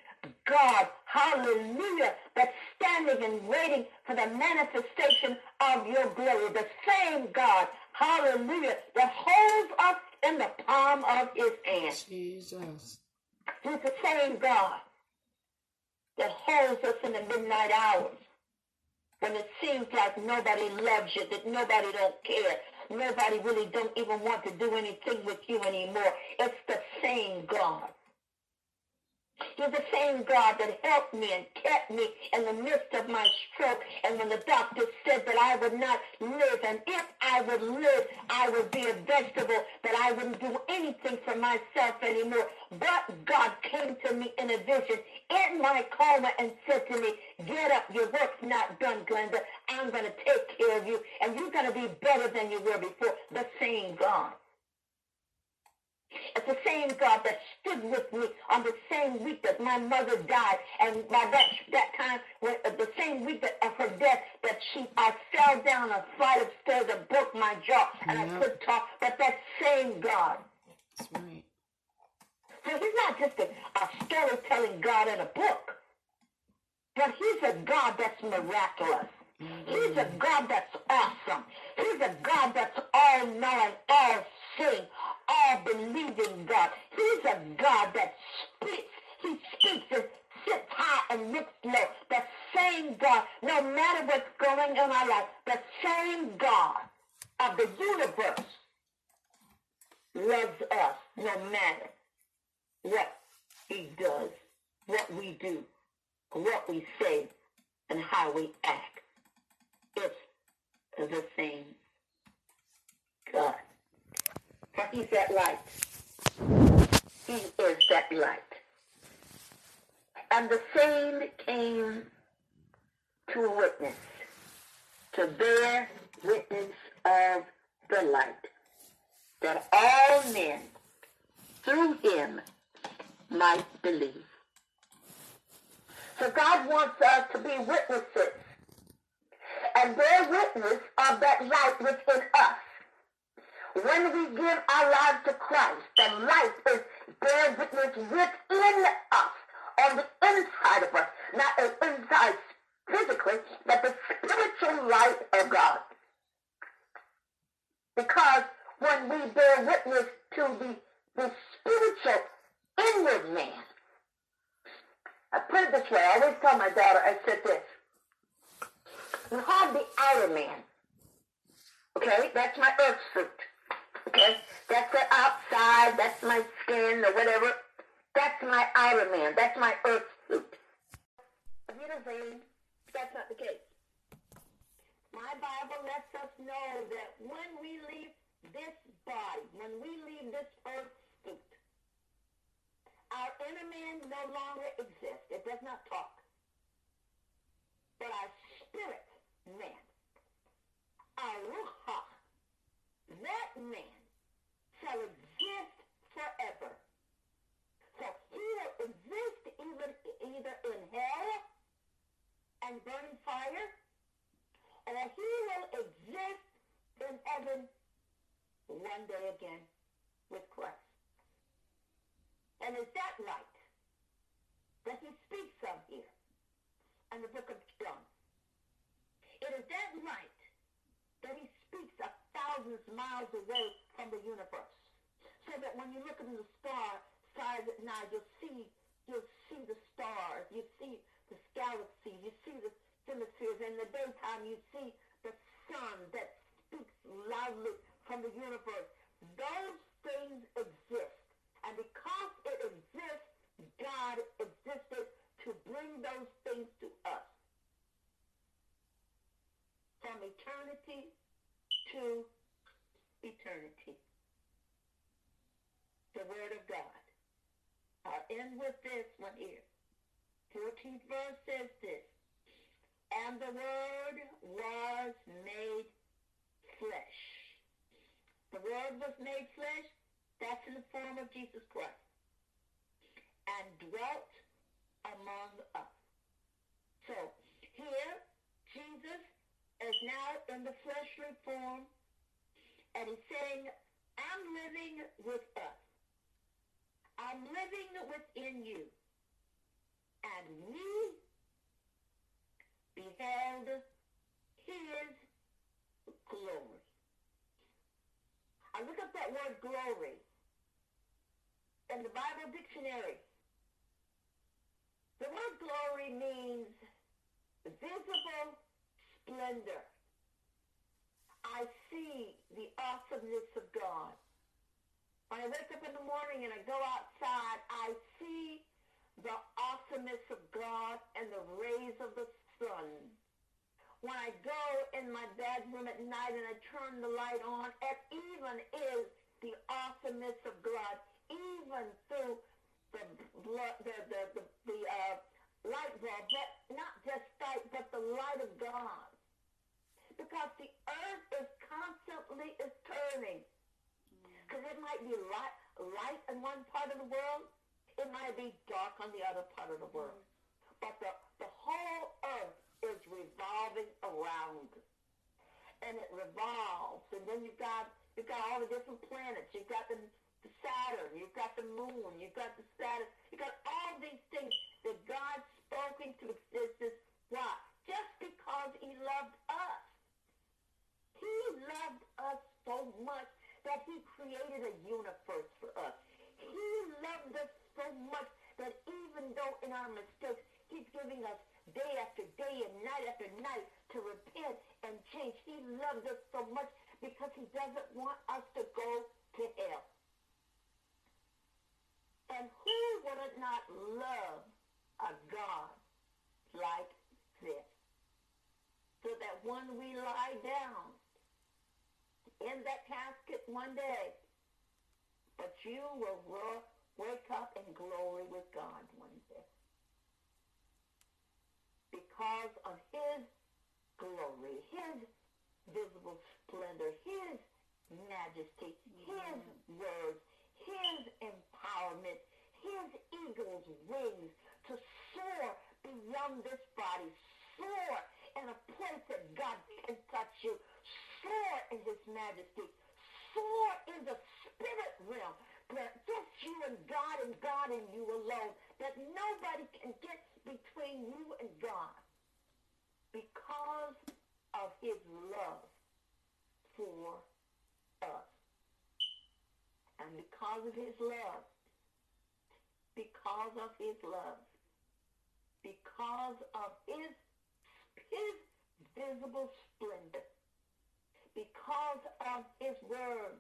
God, hallelujah, that's standing and waiting for the manifestation of your glory. The same God, hallelujah, that holds us in the palm of his hand. Jesus. He's the same God that holds us in the midnight hours when it seems like nobody loves you, that nobody don't care, nobody really don't even want to do anything with you anymore. It's the same God. He's the same God that helped me and kept me in the midst of my stroke. And when the doctor said that I would not live, and if I would live, I would be a vegetable, that I wouldn't do anything for myself anymore. But God came to me in a vision in my coma and said to me, get up, your work's not done, Glenda. I'm going to take care of you, and you're going to be better than you were before. The same God. It's the same God that stood with me on the same week that my mother died, and by that that time, when, uh, the same week that, of her death, that she I fell down a flight of stairs and broke my jaw, and I couldn't talk. But that same God. That's right. So he's not just a, a storytelling God in a book, but he's a God that's miraculous. He's a God that's awesome. He's a God that's all knowing, all seeing, all believing God. He's a God that speaks. He speaks and sits high and looks low. The same God, no matter what's going on in our life, the same God of the universe loves us no matter what he does, what we do, what we say, and how we act. It's the same God. For he's that light. He is that light. And the same came to a witness, to bear witness of the light, that all men through him might believe. So God wants us to be witnesses and bear witness of that light within us. When we give our lives to Christ, the light is bear witness within us, on the inside of us, not an inside physically, but the spiritual light of God. Because when we bear witness to the, the spiritual inward man, I put it this way, I always tell my daughter, I said this, you have the outer man, okay? That's my earth suit, okay? That's the outside, that's my skin or whatever. That's my Iron man, that's my earth suit. Saying? That's not the case. My Bible lets us know that when we leave this body, when we leave this earth suit, our inner man no longer exists. It does not talk. But our spirit man, our ruach, that man shall exist forever. So he will exist either, either in hell and burning fire, or he will exist in heaven one day again with Christ. And is that right that he speaks of here in the book of John. It is that light that he speaks of thousands of miles away from the universe. So that when you look into the star stars at night, you'll see you'll see the stars, you see the galaxies, you see the hemispheres. In the daytime, you see the sun that speaks loudly from the universe. Those things exist. And because it exists, God existed to bring those things to us. From eternity to eternity. The Word of God. I'll end with this one here. 14th verse says this. And the Word was made flesh. The Word was made flesh. That's in the form of Jesus Christ. And dwelt among us. So here, Jesus is now in the fleshly form, and he's saying, I'm living with us. I'm living within you. And we beheld his glory. I look up that word glory in the Bible dictionary. The word glory means visible splendor. I see the awesomeness of God. When I wake up in the morning and I go outside, I see the awesomeness of God and the rays of the sun. When I go in my bedroom at night and I turn the light on, it even is the awesomeness of God, even through the blood, the the the, the uh, light bulb, but not just light, but the light of God. Because the earth is constantly is turning. Mm. Because it might be light, light in one part of the world, it might be dark on the other part of the mm. world. But the, the whole earth is revolving around. And it revolves. And then you've got you've got all the different planets. You've got the, the Saturn, you've got the moon, you've got the Saturn, you've got all these things that God spoke into existence. Why? Just because he loved us. He loved us so much that he created a universe for us. He loved us so much that even though in our mistakes, he's giving us day after day and night after night to repent and change. He loves us so much because he doesn't want us to go to hell. And who would not love a God like this? So that when we lie down in that casket one day, but you will wake up in glory with God one day. Because of his glory, his visible splendor, his majesty, his words, his empowerment, his eagle's wings to soar beyond this body, soar in a place that God can touch you, soar in his majesty, soar in the spirit realm, that just you and God and God and you alone, that nobody can get between you and God. Because of his love for us. And because of his love, because of his love, because of his, his visible splendor, because of his word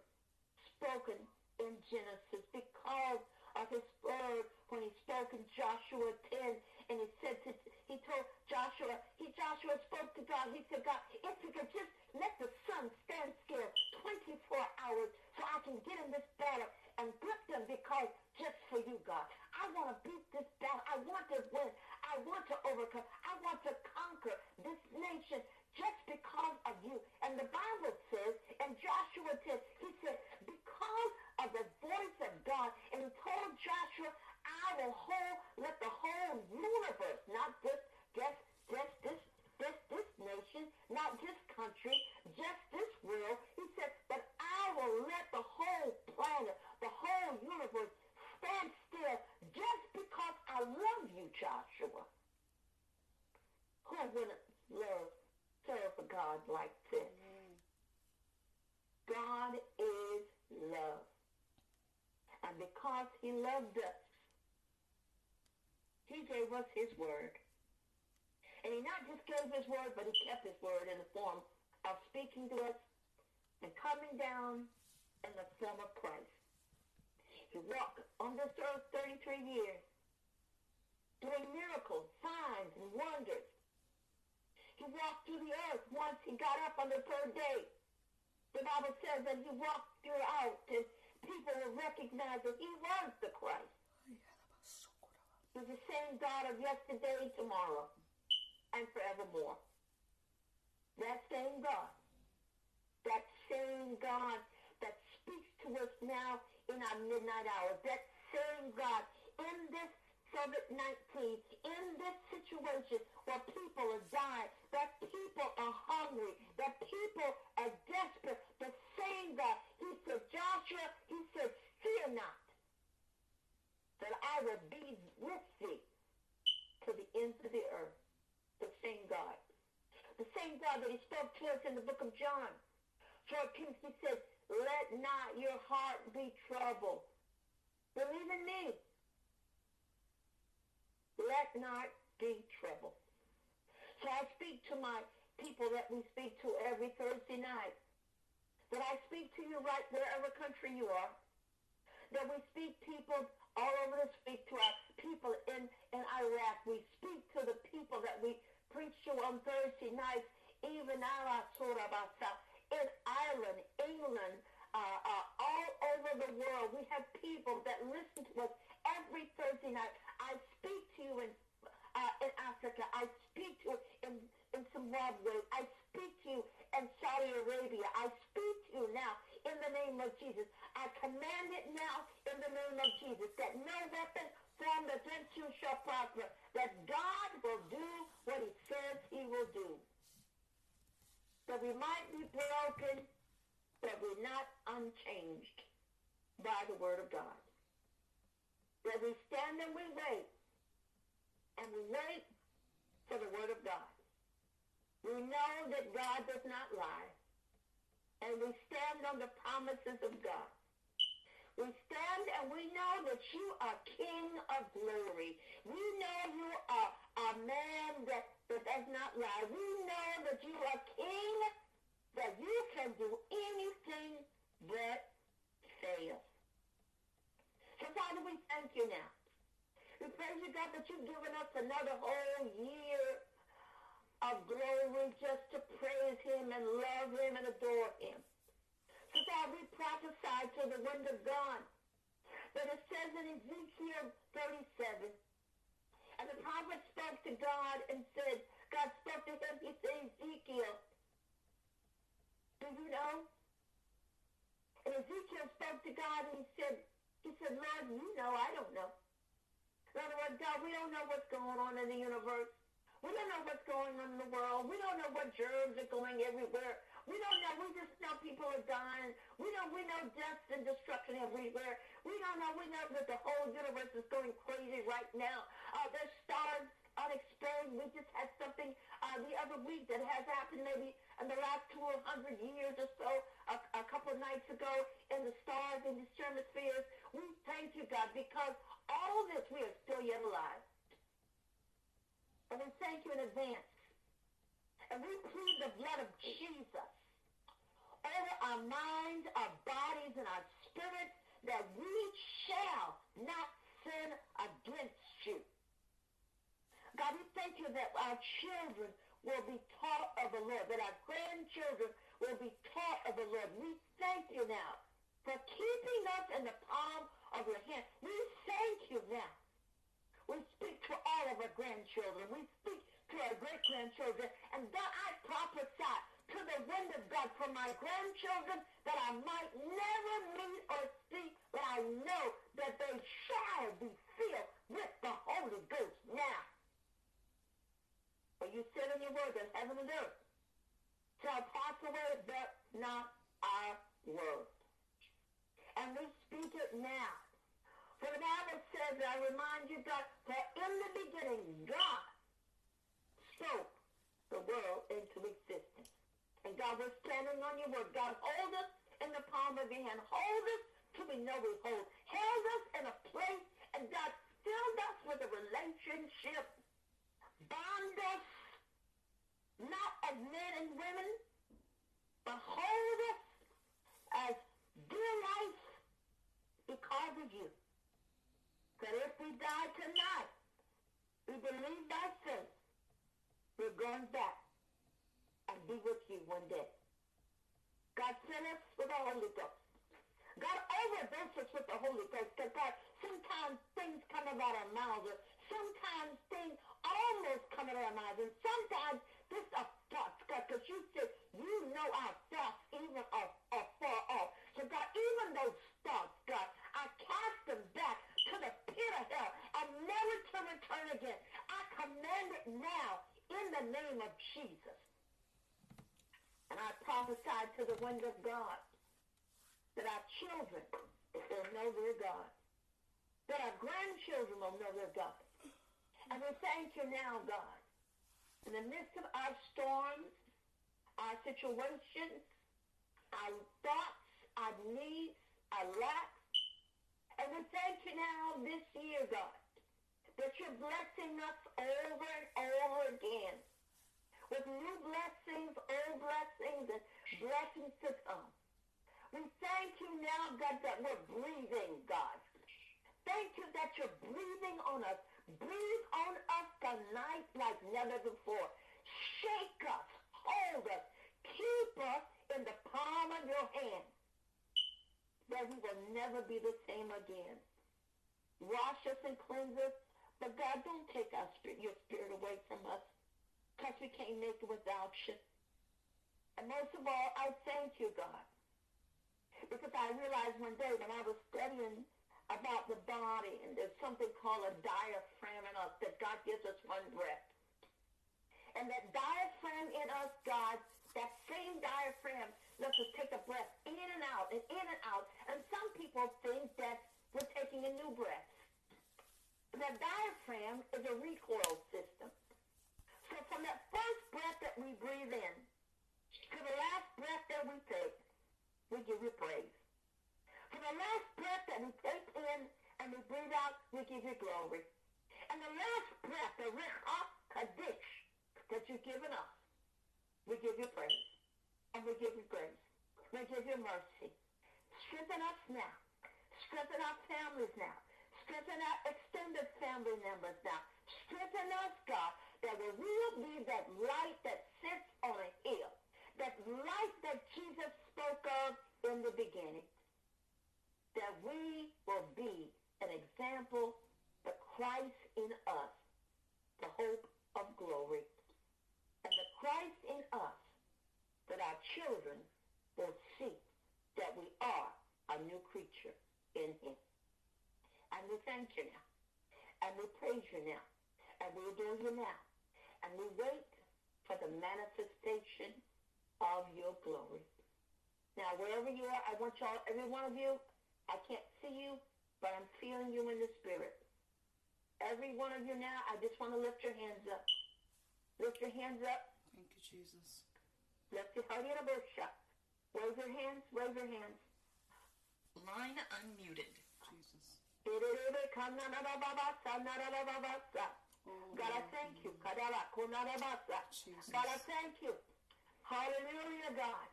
spoken in Genesis, because of his word when he spoke in Joshua 10 and he said to, he told Joshua, he Joshua spoke to God, he said, God, if you could just let the sun stand still 24 hours so I can get in this battle and grip them because just for you, God. I want to beat this battle. I want to win. I want to overcome. I want to conquer this nation just because of you. And the Bible says, and Joshua said, he said, because of the voice of God, and he told Joshua, I will hold, let the whole universe, not just, just, just this, this, this nation, not just country, just this world. He said, but I will let the whole planet, the whole universe stand still just because I love you, Joshua. Who wouldn't love serve a God like this. God is love. And because he loved us, he gave us his word. And he not just gave his word, but he kept his word in the form of speaking to us and coming down in the form of Christ. He walked on this earth 33 years, doing miracles, signs, and wonders. He walked through the earth once he got up on the third day. The Bible says that he walked throughout and people will recognize that he was the Christ. He's the same God of yesterday, tomorrow, and forevermore. That same God, that same God that speaks to us now in our midnight hours. That same God in this COVID-19, in this situation where people are dying, that people are hungry, that people are desperate, the same God, he said, Joshua, he said, fear not, that I will be with thee to the ends of the earth. The same God. The same God that he spoke to us in the book of John. 14, he said, let not your heart be troubled. Believe in me. Let not be troubled. So I speak to my people that we speak to every Thursday night. That I speak to you right wherever country you are. That we speak people all over the speak to our people in, in Iraq. We speak to the people that we preach to on Thursday nights, even in Ireland, England, uh, uh, all over the world. We have people that listen to us every Thursday night. I speak to you in uh, in Africa. I speak to you in, in Zimbabwe. I speak to you in Saudi Arabia. I speak to you now in the name of Jesus. I command it now in the name of Jesus that no weapon formed against you shall prosper. That God will do what he says he will do. That we might be broken, but we're not unchanged by the word of God. That we stand and we wait and we wait for the word of God. We know that God does not lie, and we stand on the promises of God. We stand and we know that you are King of glory. We know you are a man that, that does not lie. We know that you are King, that you can do anything but fail. So Father, we thank you now. We praise you, God, that you've given us another whole year of glory just to praise him and love him and adore him. So God, we prophesy to the wind of God. But it says in Ezekiel 37, and the prophet spoke to God and said, God spoke to him, he said, Ezekiel, do you know? And Ezekiel spoke to God and he said, he said, Lord, you know, I don't know. In other words, God, we don't know what's going on in the universe. We don't know what's going on in the world. We don't know what germs are going everywhere. We don't know. We just know people are dying. We know we know death and destruction everywhere. We don't know. We know that the whole universe is going crazy right now. Uh, there's stars unexplained. We just had something uh, the other week that has happened maybe in the last 200 years or so, a, a couple of nights ago, in the stars in the hemispheres. We thank you, God, because all this we are still yet alive. And we thank you in advance. And we plead the blood of Jesus over our minds, our bodies, and our spirits that we shall not sin against you. God, we thank you that our children will be taught of the Lord, that our grandchildren will be taught of the Lord. We thank you now for keeping us in the palm of your hand. We thank you now. We speak to all of our grandchildren. We speak to our great-grandchildren. And God, I prophesy to the wind of God for my grandchildren that I might never meet or see, but I know that they shall be filled with the Holy Ghost now. You said in your word that heaven and earth shall pass away, but not our word. And we speak it now. For the Bible says, I remind you, God, that in the beginning, God spoke the world into existence. And God, we're standing on your word. God, hold us in the palm of your hand. Hold us till we know we hold. Held us in a place, and God filled us with a relationship bond us, not as men and women, but hold us as dear life because of you. That if we die tonight, we believe by faith, we're going back and be with you one day. God sent us with the Holy Ghost. God overdose us with the Holy Ghost because God, sometimes things come about our mouths or sometimes things almost come out of our mouths and sometimes this a thought, God, because you said you know our thoughts even are, far off. So God, even those thoughts, God, I cast them back to the pit of hell and never to return again. I command it now in the name of Jesus. And I prophesied to the ones of God that our children will know their God, that our grandchildren will know their God. And we thank you now, God, in the midst of our storms, our situations, our thoughts, our needs, our lacks. And we thank you now this year, God, that you're blessing us over and over again with new blessings, old blessings, and blessings to come. We thank you now, God, that we're breathing, God. Thank you that you're breathing on us. Breathe on us tonight like never before. Shake us, hold us, keep us in the palm of your hand that we will never be the same again. Wash us and cleanse us, but God, don't take our spirit, your spirit away from us because we can't make it without you. And most of all, I thank you, God, because I realized one day when I was studying about the body, and there's something called a diaphragm in us, that God gives us one breath. And that diaphragm in us, God, that same diaphragm lets us take a breath in and out and in and out. And some people think that we're taking a new breath. The diaphragm is a recoil system. So from that first breath that we breathe in to the last breath that we take, we give you praise. For the last breath that we take in and we breathe out, we give you glory. And the last breath, the Ruach Kaddish, that you've given us, we give you praise. And we give you grace. We give you mercy. Strengthen us now. Strengthen our families now. Strengthen our extended family members now. Strengthen us, God, that we will be that light that sits on a hill. That light that Jesus spoke of in the beginning. That we will be an example, the Christ in us, the hope of glory. And the Christ in us, that our children will see that we are a new creature in him. And we thank you now. And we praise you now. And we adore you now. And we wait for the manifestation of your glory. Now, wherever you are, I want y'all, every one of you, I can't see you, but I'm feeling you in the spirit. Every one of you now, I just want to lift your hands up. Lift your hands up. Thank you, Jesus. Lift your heart in a bush. Raise your hands. Raise your hands. Line unmuted. Jesus. God, I thank you. God, I thank you. Hallelujah, God.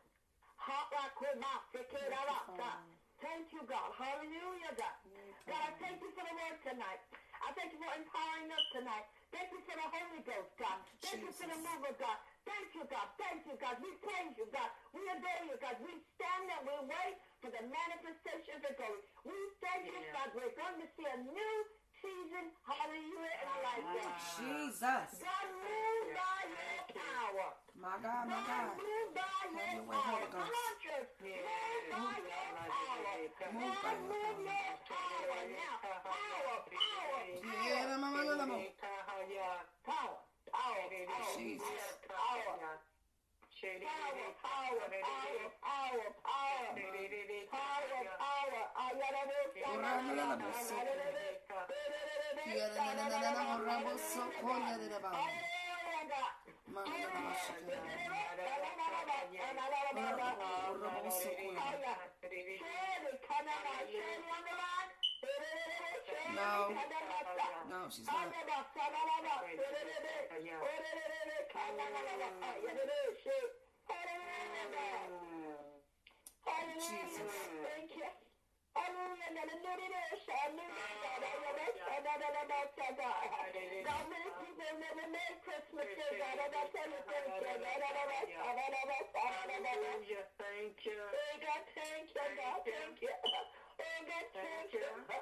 Thank you, God. Hallelujah, God. God, I thank you for the word tonight. I thank you for empowering us tonight. Thank you for the Holy Ghost, God. Thank you for the move of God. Thank you, God. Thank you, God. We praise you, God. We adore you, God. We stand and we wait for the manifestation of the glory. We thank you, God. We're going to see a new season. Hallelujah. And I like that. Jesus. God, move by your power. My God, my God, God. move by Have your your way, power. Holy Come Ghost. on, church. Move by your power. Move by God, your move power. your power now. Power, power, Yeah, power. mama, mama, mama. Power, power, power, Jesus. power. Power, power, power, power, power, power, power. No. No, she's not. Jesus. Thank you. God, many people never made Christmas Day, God, and I tell you, thank you. Thank you. Thank you, thank you. Oh, God,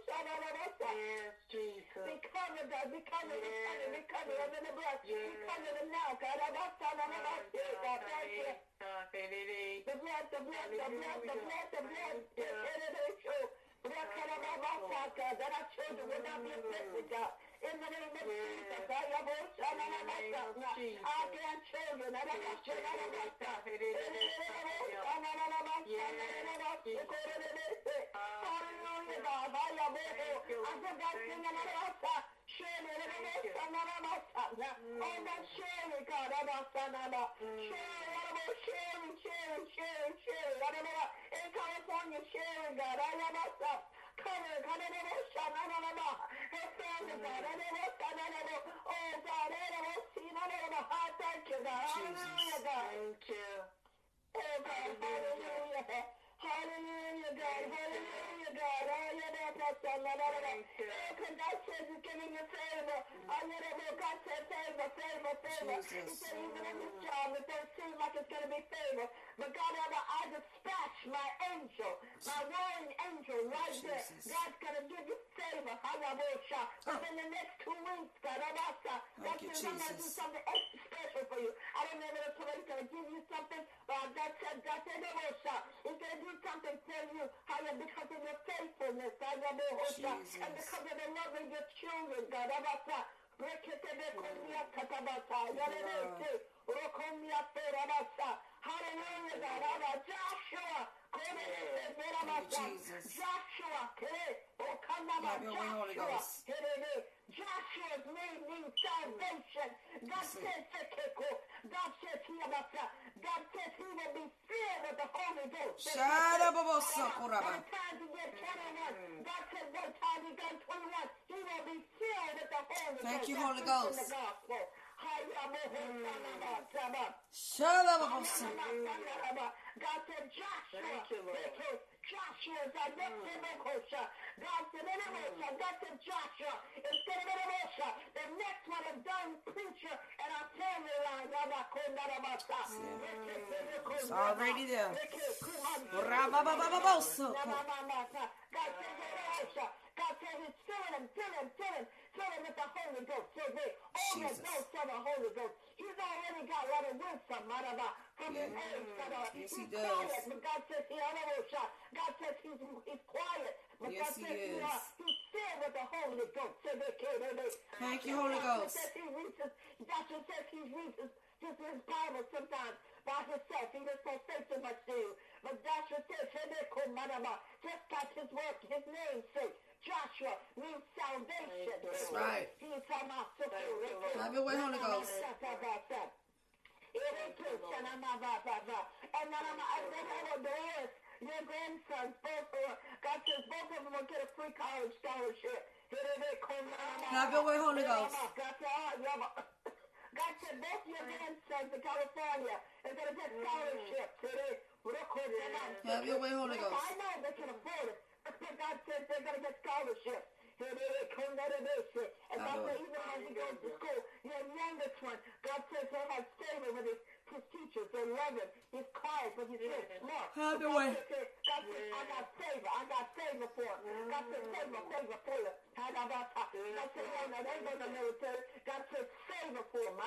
you thank you. Thank you coming in our household, God. Thank you for coming in our household, God. Every hearing us, God. Be covering them, God. Be covering them now, God. Yes, Jesus. Be covered, God. Be covered, be covered, be covered under the blood. Be covered them now, God. God, thank you. The blood, the blood, the blood, the blood, the blood. That our children will not be affected, God. In the name of Jesus, our grandchildren, God. I forgot singing Oh, that's Sherry, God. Sherry, Sherry, thank you, God. Hallelujah, God. Thank you. Oh, God. Hallelujah. Hallelujah, God. Hallelujah, God. Because God says He's giving you favor. Oh. God said favor, favor, favor. He said even in this job, it don't seem like it's going to be favor. But God, I, dispatch my angel, my warring angel right there. Jesus. God's going to give you favor. Hallelujah. Within the next two weeks, God, Abasa, God you, says I'm going to do something extra special for you. I don't know whether somebody's going to give you something, but God said, God said, Abasa, He's going to do something for you. Because of your faithfulness. Jesus. And because of the love of your children, God, Abasa. Reketebekonia katabasa. Yalebese. Rokonia terabasa. Hallelujah, God. Joshua. Jesus. Joshua. Kere. Okanaba. Have your way, Holy Joshua. Joshua's salvation. God says. God says, Hiabasa. God says he will be filled with the Holy Ghost. Sharababosakuraba. By the time he gets 21, God said time he gets 21, he will be filled with the Holy Ghost. Thank you, Holy Ghost. Hayamohosanabasaba. Sharababosa. God said, Joshua, Thank you, Lord. Joshua is our next Nebukosha. God said, Nebukosha. God said, Joshua, instead of Nebukosha, the next one is done preacher and our family line. It's already there. God said, Nebukosha. God him with the Holy Ghost. So they Jesus. overdose of the Holy Ghost. He's already got a lot of wisdom, from his Yeah. age. Yes, he he's does. quiet, but God says he God says he's, he's quiet. But Yes, God he says he, is. uh, he's filled with the Holy Ghost. So they can't, they, they, Thank you, Holy Ghost. says he reads Joshua says he reads his, just his Bible sometimes by himself. He just don't say too much to you. But Joshua says, "Shebeko Maraba," just his work, his name sake. Joshua means salvation. That's right. He's talking about Thank. Have your way, Holy Ghost. And then I'm, I think I know there is your grandsons, both of God says both of them will get a free college scholarship. Have your way, Holy Ghost. God said, yeah, but- God said both your grandsons in California are going to get scholarships. Have your way, Holy Ghost. I know they can afford it. God says they're going to get scholarships. And God said even as he goes to school, your youngest one, God says he'll have favor with his, his teachers. They love him. He's quiet, but he's very smart. Have your God says, God says, I got favor. I got favor for him. God says, favor, favor you. God says, no, no, they go to the military. God says, favor for him.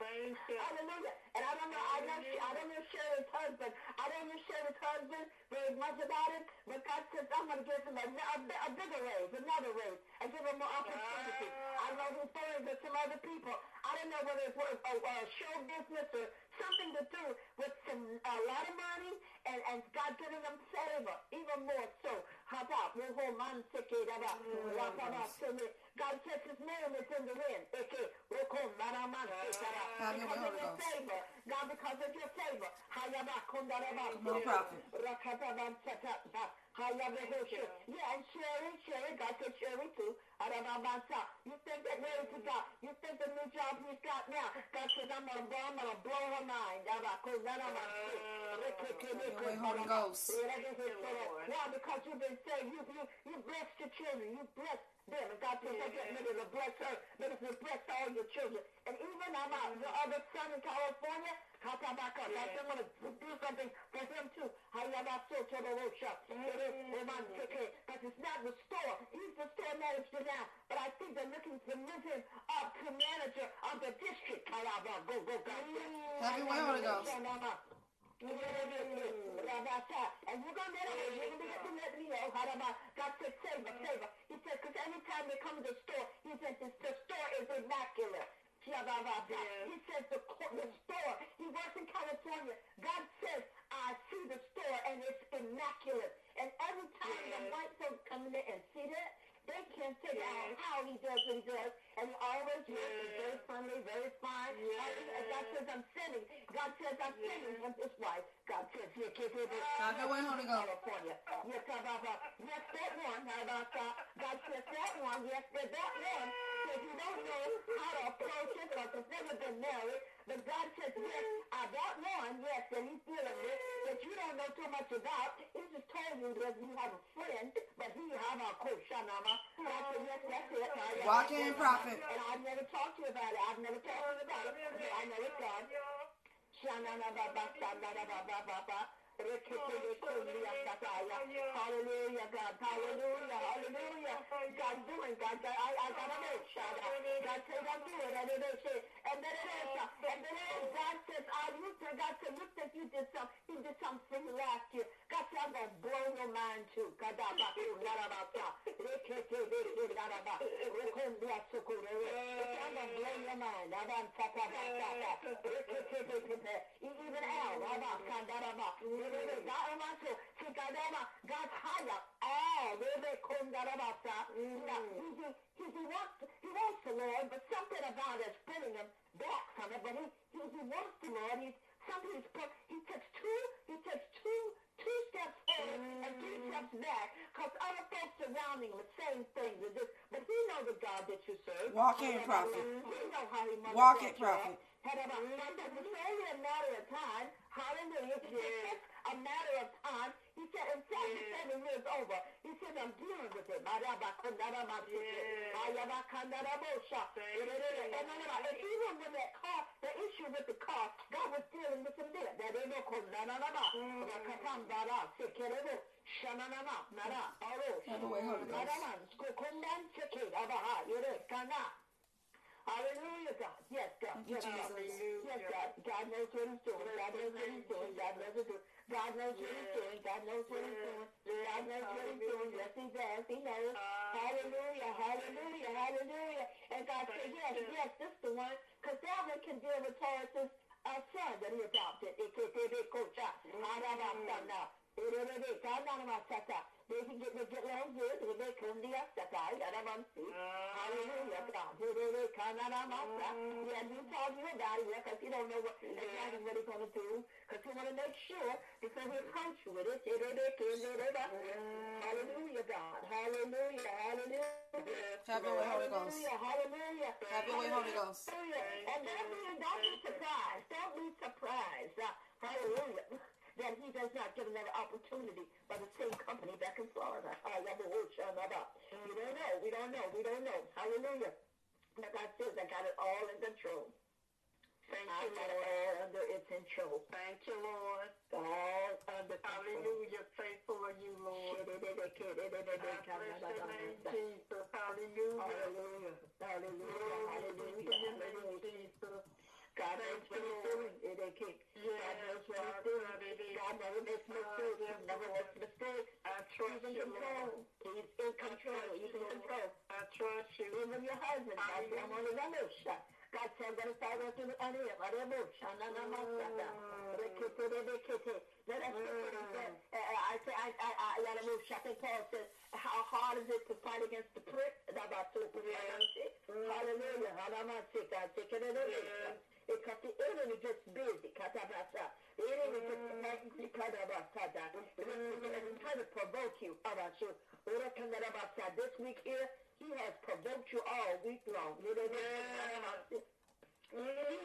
You. Hallelujah. And I don't know, I know, I don't know Sherry's husband. I don't know Sherry's husband very much about him, but God says I'm going to give him a, a, a bigger raise, another raise, and give him more opportunity. I don't know he's married with some other people. I don't know whether it's a, a, a show business or something to do with some a lot of money and, and God giving them favor, even more so. How about we hold my ticket about mm. We'll hold man sick it about God says his name is in the wind. Okay, we'll call man a man sick it up. Have your way, Because of Holy your Ghost. favor, God, because of your favor. Hayaba kondaraba. No prophet. Rakataban satata. Hayaba hoshe. Yeah, and Sherry, Sherry, God said Sherry too. Arababasa. You think that Mary to God. You think the new job he's got now? God says, I'm gonna blow, I'm gonna blow her mind. Way, Holy Ghost. Why? Because you've been saved. You you you blessed your children. You blessed them. And God says, I'm getting ready to bless her. Let us bless all your children. And even I'm out, your other son in California, Katabaka, that's I'm gonna do something for him too. Hayabaso Todorosha. Because it's not the store. He's the store manager now. But I think they're looking to move him up to manager of the district. Kalaba, go, go, go. Mm. Have your way, Holy Ghost. And you're going to let him, you're going to get to let me know how about God said, save her, save her. He said, because anytime they come to the store, he said, the, the store is immaculate. He says the, the store, he works in California. God says, I see the store and it's immaculate. And every time the white folks come in there and see that, they can't figure out how he does what he does. And he always dresses very friendly, very fine. And God says, I'm sending. God says, I'm sending him this wife. God says, here, kid, here, Have your way, Holy Ghost. California. Yes, how about that? Yes, that one. How about that? God says that one. Yes, that, that one. Says you don't know how to approach it because it's never been married. But God says, yes, uh, that one, yes, that he's dealing with, that you don't know too much about. He just told you that you have a friend, but he have a coach, Shanama. God said, yes, that's it. Walk in, it. Prophet. And I've never talked to you about it. I've never talked to you about it. I know it's God. Shanana Baba, Shanana Baba, Baba. Hallelujah, God. Hallelujah. Hallelujah. God doing, God. I, I got a out. God says I'm doing, and it is. And then it is, and then it is. God says, I looked at God said, look that you did something. You did something last year. God said, I'm going to blow your mind too. God, I'm about to, not about that. I'm going to blow your mind. I'm going to talk about that. Even Al, I'm about to, God, I'm about to, God's higher. Al, Rebe Kundarabasa. He, he, he, he wants, he wants the Lord, but something about it is pulling him back from it. But he, he, he wants the Lord. He's, something is put, he takes two, he takes two, two steps forward and three steps back because other folks surrounding him the same things. Just, but he knows the God that you serve. Walk in, prophet. He knows how he Walk it, prophet. that. It's only a matter of time. Hallelujah. It's just a matter of time. He said, in fact, he year's over. He said, I'm dealing with it. And even with that car, the issue with the car, God was dealing with him there. That ain't no mm. Have your way, Holy Ghost. Hallelujah, God. Yes, God. Thank you, yes, God. Yes, God. God knows what he's doing. God knows what he's doing. God knows what he's doing. God knows what he's doing. God knows what he's doing. God knows what he's doing. Yes, he does. He knows. Hallelujah. Hallelujah. Hallelujah. And God said, yes, yes, this is the one. Because that one can deal with Taurus's uh, son that he adopted. They can get, they get along good. They come to us. Hallelujah, God. Yeah, you talk to your daddy because you don't know what exactly what he's going to do. Because you want to make sure before he approach you with it. Hallelujah, God. Hallelujah. Hallelujah. Have your way, Holy Ghost. Hallelujah. Hallelujah. Have your way, Holy Ghost. And don't be, don't be surprised. Don't be surprised. Uh, hallelujah. That he does not get another opportunity by the same company back in Florida. Hallelujah. We mm. don't know. We don't know. We don't know. Hallelujah. But God says I got it all in control. Thank I you, got it Lord. all under its control. Thank you, Lord. All under control. Hallelujah. Faithful are you, Lord. I bless your name, Jesus. Hallelujah. Hallelujah. Hallelujah. Glory be to Hallelujah. God knows what he's doing. It ain't kick. God knows what he's never makes mistakes. He never makes mistakes. I He's trust in you, control. He's in control. He's in control. I trust you. Even your husband, said, I'm on the other. God said, I'm going to start working on him. I don't know. Shana na ma sa ta. Rekete de de kete. Let us what he. Mm. Uh, uh, I say, I, I, I, let him move. Shaka Paul says, how hard is it to fight against the prick? Mm. Hallelujah. Hallelujah. God, take it in the because the enemy gets busy. Katabasa. Trying to provoke you. This week here, he has provoked you all week long. He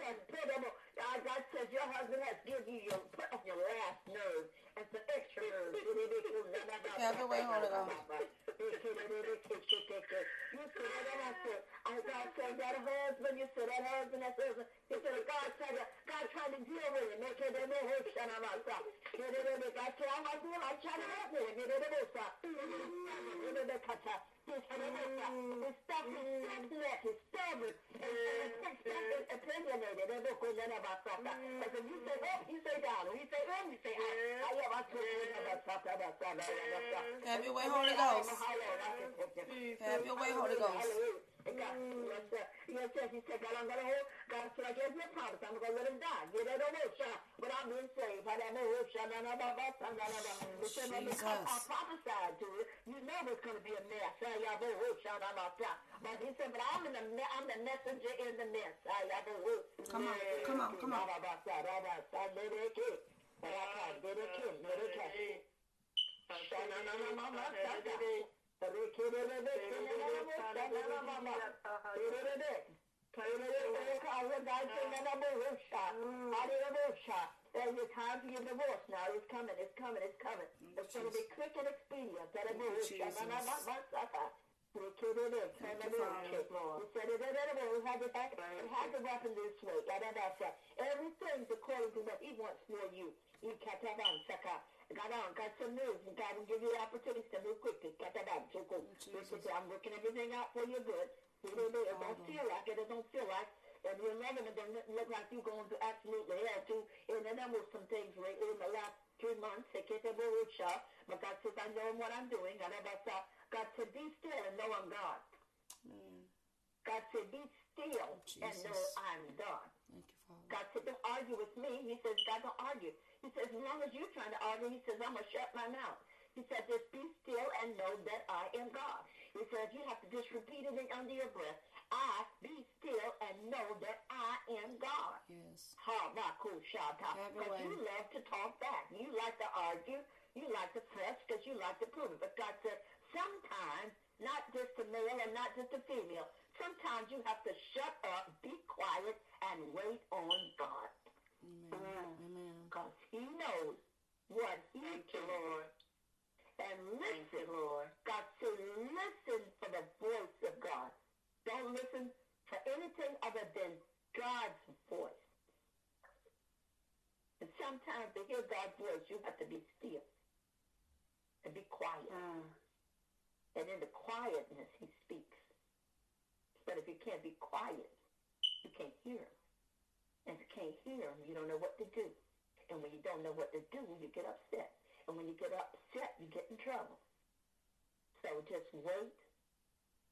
has put up, God says your husband has given you your, put on your last nerve said that I said, I God said that husband, you said that husband, that husband. You said God said that God trying to deal with it. Make it shut said. God said, I'm not doing, I'm trying to help. Have your way, Holy Ghost. Have your way, Holy Ghost. Yes. Yes. He said, God, I'm going to hold. God said, I gave you a promise. I'm going to let him die. Get it over, shot. But I'm being saved. I don't know, shot. I prophesied to it. You know it's going to be a mess. But he said, but I'm, in the, I'm the messenger in the mess. Come on, come on, come on. Your time for your divorce now. It's coming, it's coming, it's coming. It's going to be quick and expedient. To to. Everything's according to what he wants for you. That on, saka. Got on, got some news, and God will give you the opportunity to move quickly. Got that on, so cool. Jesus. I'm working everything out for your good. It don't feel like it, it don't feel like and you're loving it, doesn't look like you're going to absolutely hell too. And then there was some things right in the last three months, I can't reach out, but God says, I know what I'm doing. God, God said, be still and know I'm God. Mm. God said, be still and know. I'm God. Thank you, Father. God said, don't argue with me. He says, God, don't argue. He says, as long as you're trying to argue, he says, I'm going to shut my mouth. He said, just be still and know that I am God. He says, you have to just repeat it under your breath. I be still and know that I am God. Yes. Ha, na, cool, shata. Because you love to talk back. You like to argue. You like to press because you like to prove it. But God said, sometimes, not just a male and not just a female, sometimes you have to shut up, be quiet, and wait on God. Amen. Amen. Because he knows what he can. Lord. And listen, Lord. God said, listen for the voice of God. Don't listen for anything other than God's voice. And sometimes to hear God's voice, you have to be still and be quiet. And in the quietness, he speaks. But if you can't be quiet, you can't hear him. And you can't hear him, you don't know what to do. And when you don't know what to do, you get upset. And when you get upset, you get in trouble. So just wait.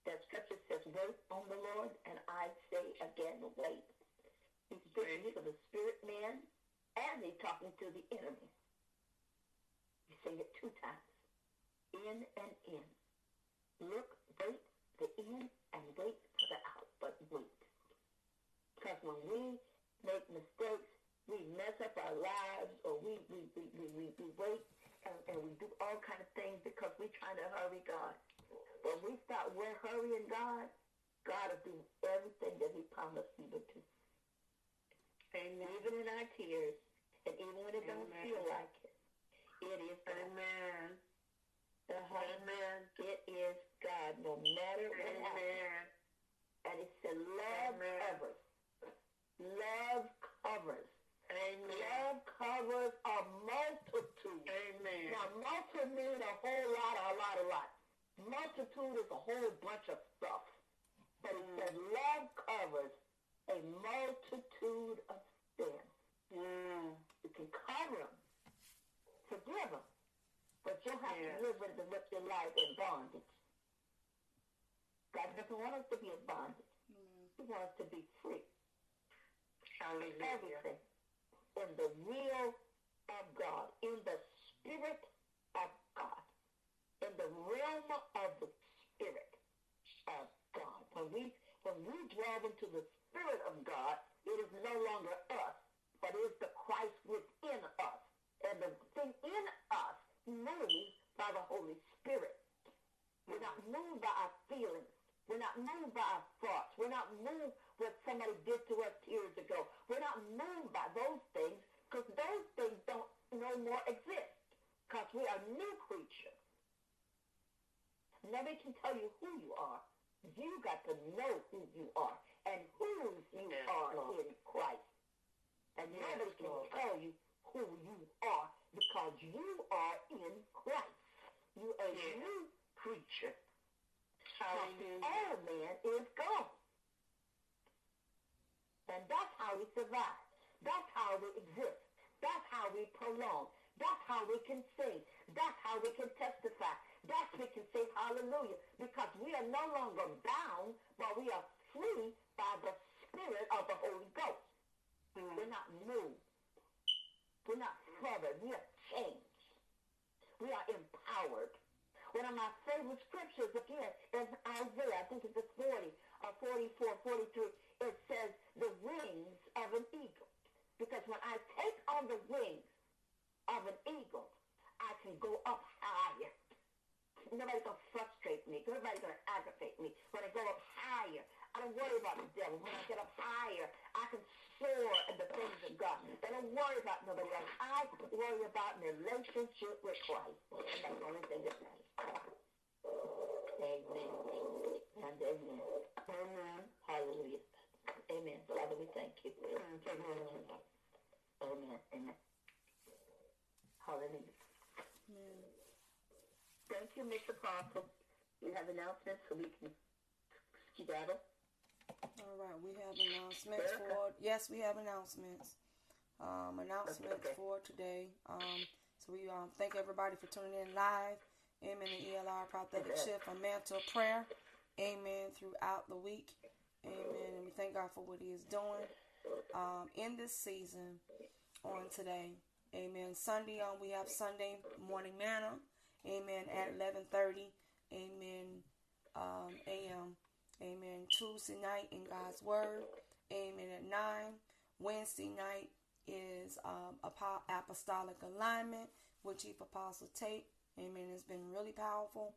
That scripture says, wait on the Lord. And I say again, wait. He's speaking to the spirit man and he's talking to the enemy. You say it two times. In and in. Look, wait the in and wait for the out, but wait. Because when we make mistakes, we mess up our lives or we, we, we, we, we, we wait and, and we do all kind of things because we're trying to hurry God. When we start we're hurrying God, God will do everything that he promised he would do. Amen. Even in our tears, and even when it don't feel like it, it is God. Amen. Uh-huh. Amen. It is God, no matter what happens. And it's said, love Amen. covers. Love covers. Amen. Love covers a multitude. Amen. Now, multitude means a whole lot, a lot, a lot. Multitude is a whole bunch of stuff. But it says love covers a multitude of sins. Mm. You can cover them, forgive them, but you'll have Yes. to live with them with your life in bondage. God doesn't want us to be in bondage. He wants us to be free. Hallelujah. Everything in the will of God, in the spirit of God, in the realm of the spirit of God. When we when we dwell into the spirit of God, it is no longer us, but it is the Christ within us. And the thing in us moves by the Holy Spirit. We're not mm-hmm. moved by our feelings. We're not moved by our thoughts. We're not moved what somebody did to us years ago. We're not moved by those things because those things don't no more exist because we are new creatures. Nobody can tell you who you are. You got to know who you are and whose you Yes, are Lord. in Christ. And Yes, nobody can Lord. tell you who you are because you are in Christ. You are a Yes. new creature. Hallelujah. The old man is gone. And that's how we survive. That's how we exist. That's how we prolong. That's how we can sing. That's how we can testify. That's we can say hallelujah. Because we are no longer bound, but we are free by the Spirit of the Holy Ghost. Mm. We're not moved. We're not fettered. We are changed. We are empowered. One of my favorite scriptures, again, is Isaiah, I think it's the 40 or 44, 43. It says, the wings of an eagle. Because when I take on the wings of an eagle, I can go up higher. Nobody's going to frustrate me. Nobody's going to aggravate me. When I go up higher, I don't worry about the devil. When I get up higher, I can soar in the things of God. I don't worry about nobody else. I worry about my relationship with Christ. And that's the only thing that matters. Amen. And amen. Amen. Hallelujah. Amen. Father, we thank you. Amen. Amen. Amen. Hallelujah. Amen. Thank you, Mr. Apostle. You have announcements so we can skedaddle. All right, we have announcements for yes, we have announcements. Um, announcements for today. Um, so we um thank everybody for tuning in live. Amen. The ELR prophetic shift a mantle of prayer. Amen. Throughout the week. Amen. And we thank God for what He is doing um, in this season on today. Amen. Sunday on we have Sunday morning manna. Amen. At eleven thirty. Amen. Um, a.m. Amen. Tuesday night in God's Word. Amen. At 9. Wednesday night is um, apostolic alignment with Chief Apostle Tate. Amen. It's been really powerful.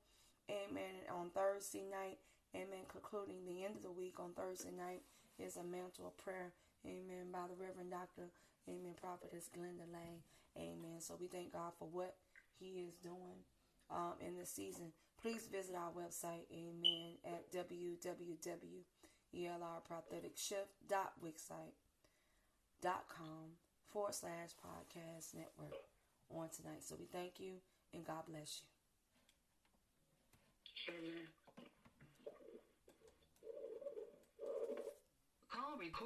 Amen. And on Thursday night, amen, concluding the end of the week on Thursday night is a mantle of prayer. Amen. By the Reverend Dr. Amen. Prophetess Glenda Lang. Amen. So we thank God for what He is doing um, in this season, please visit our website, amen, at www.elrpropheticshift.wixsite.com forward slash podcast network on tonight. So we thank you and God bless you. Amen. Call record.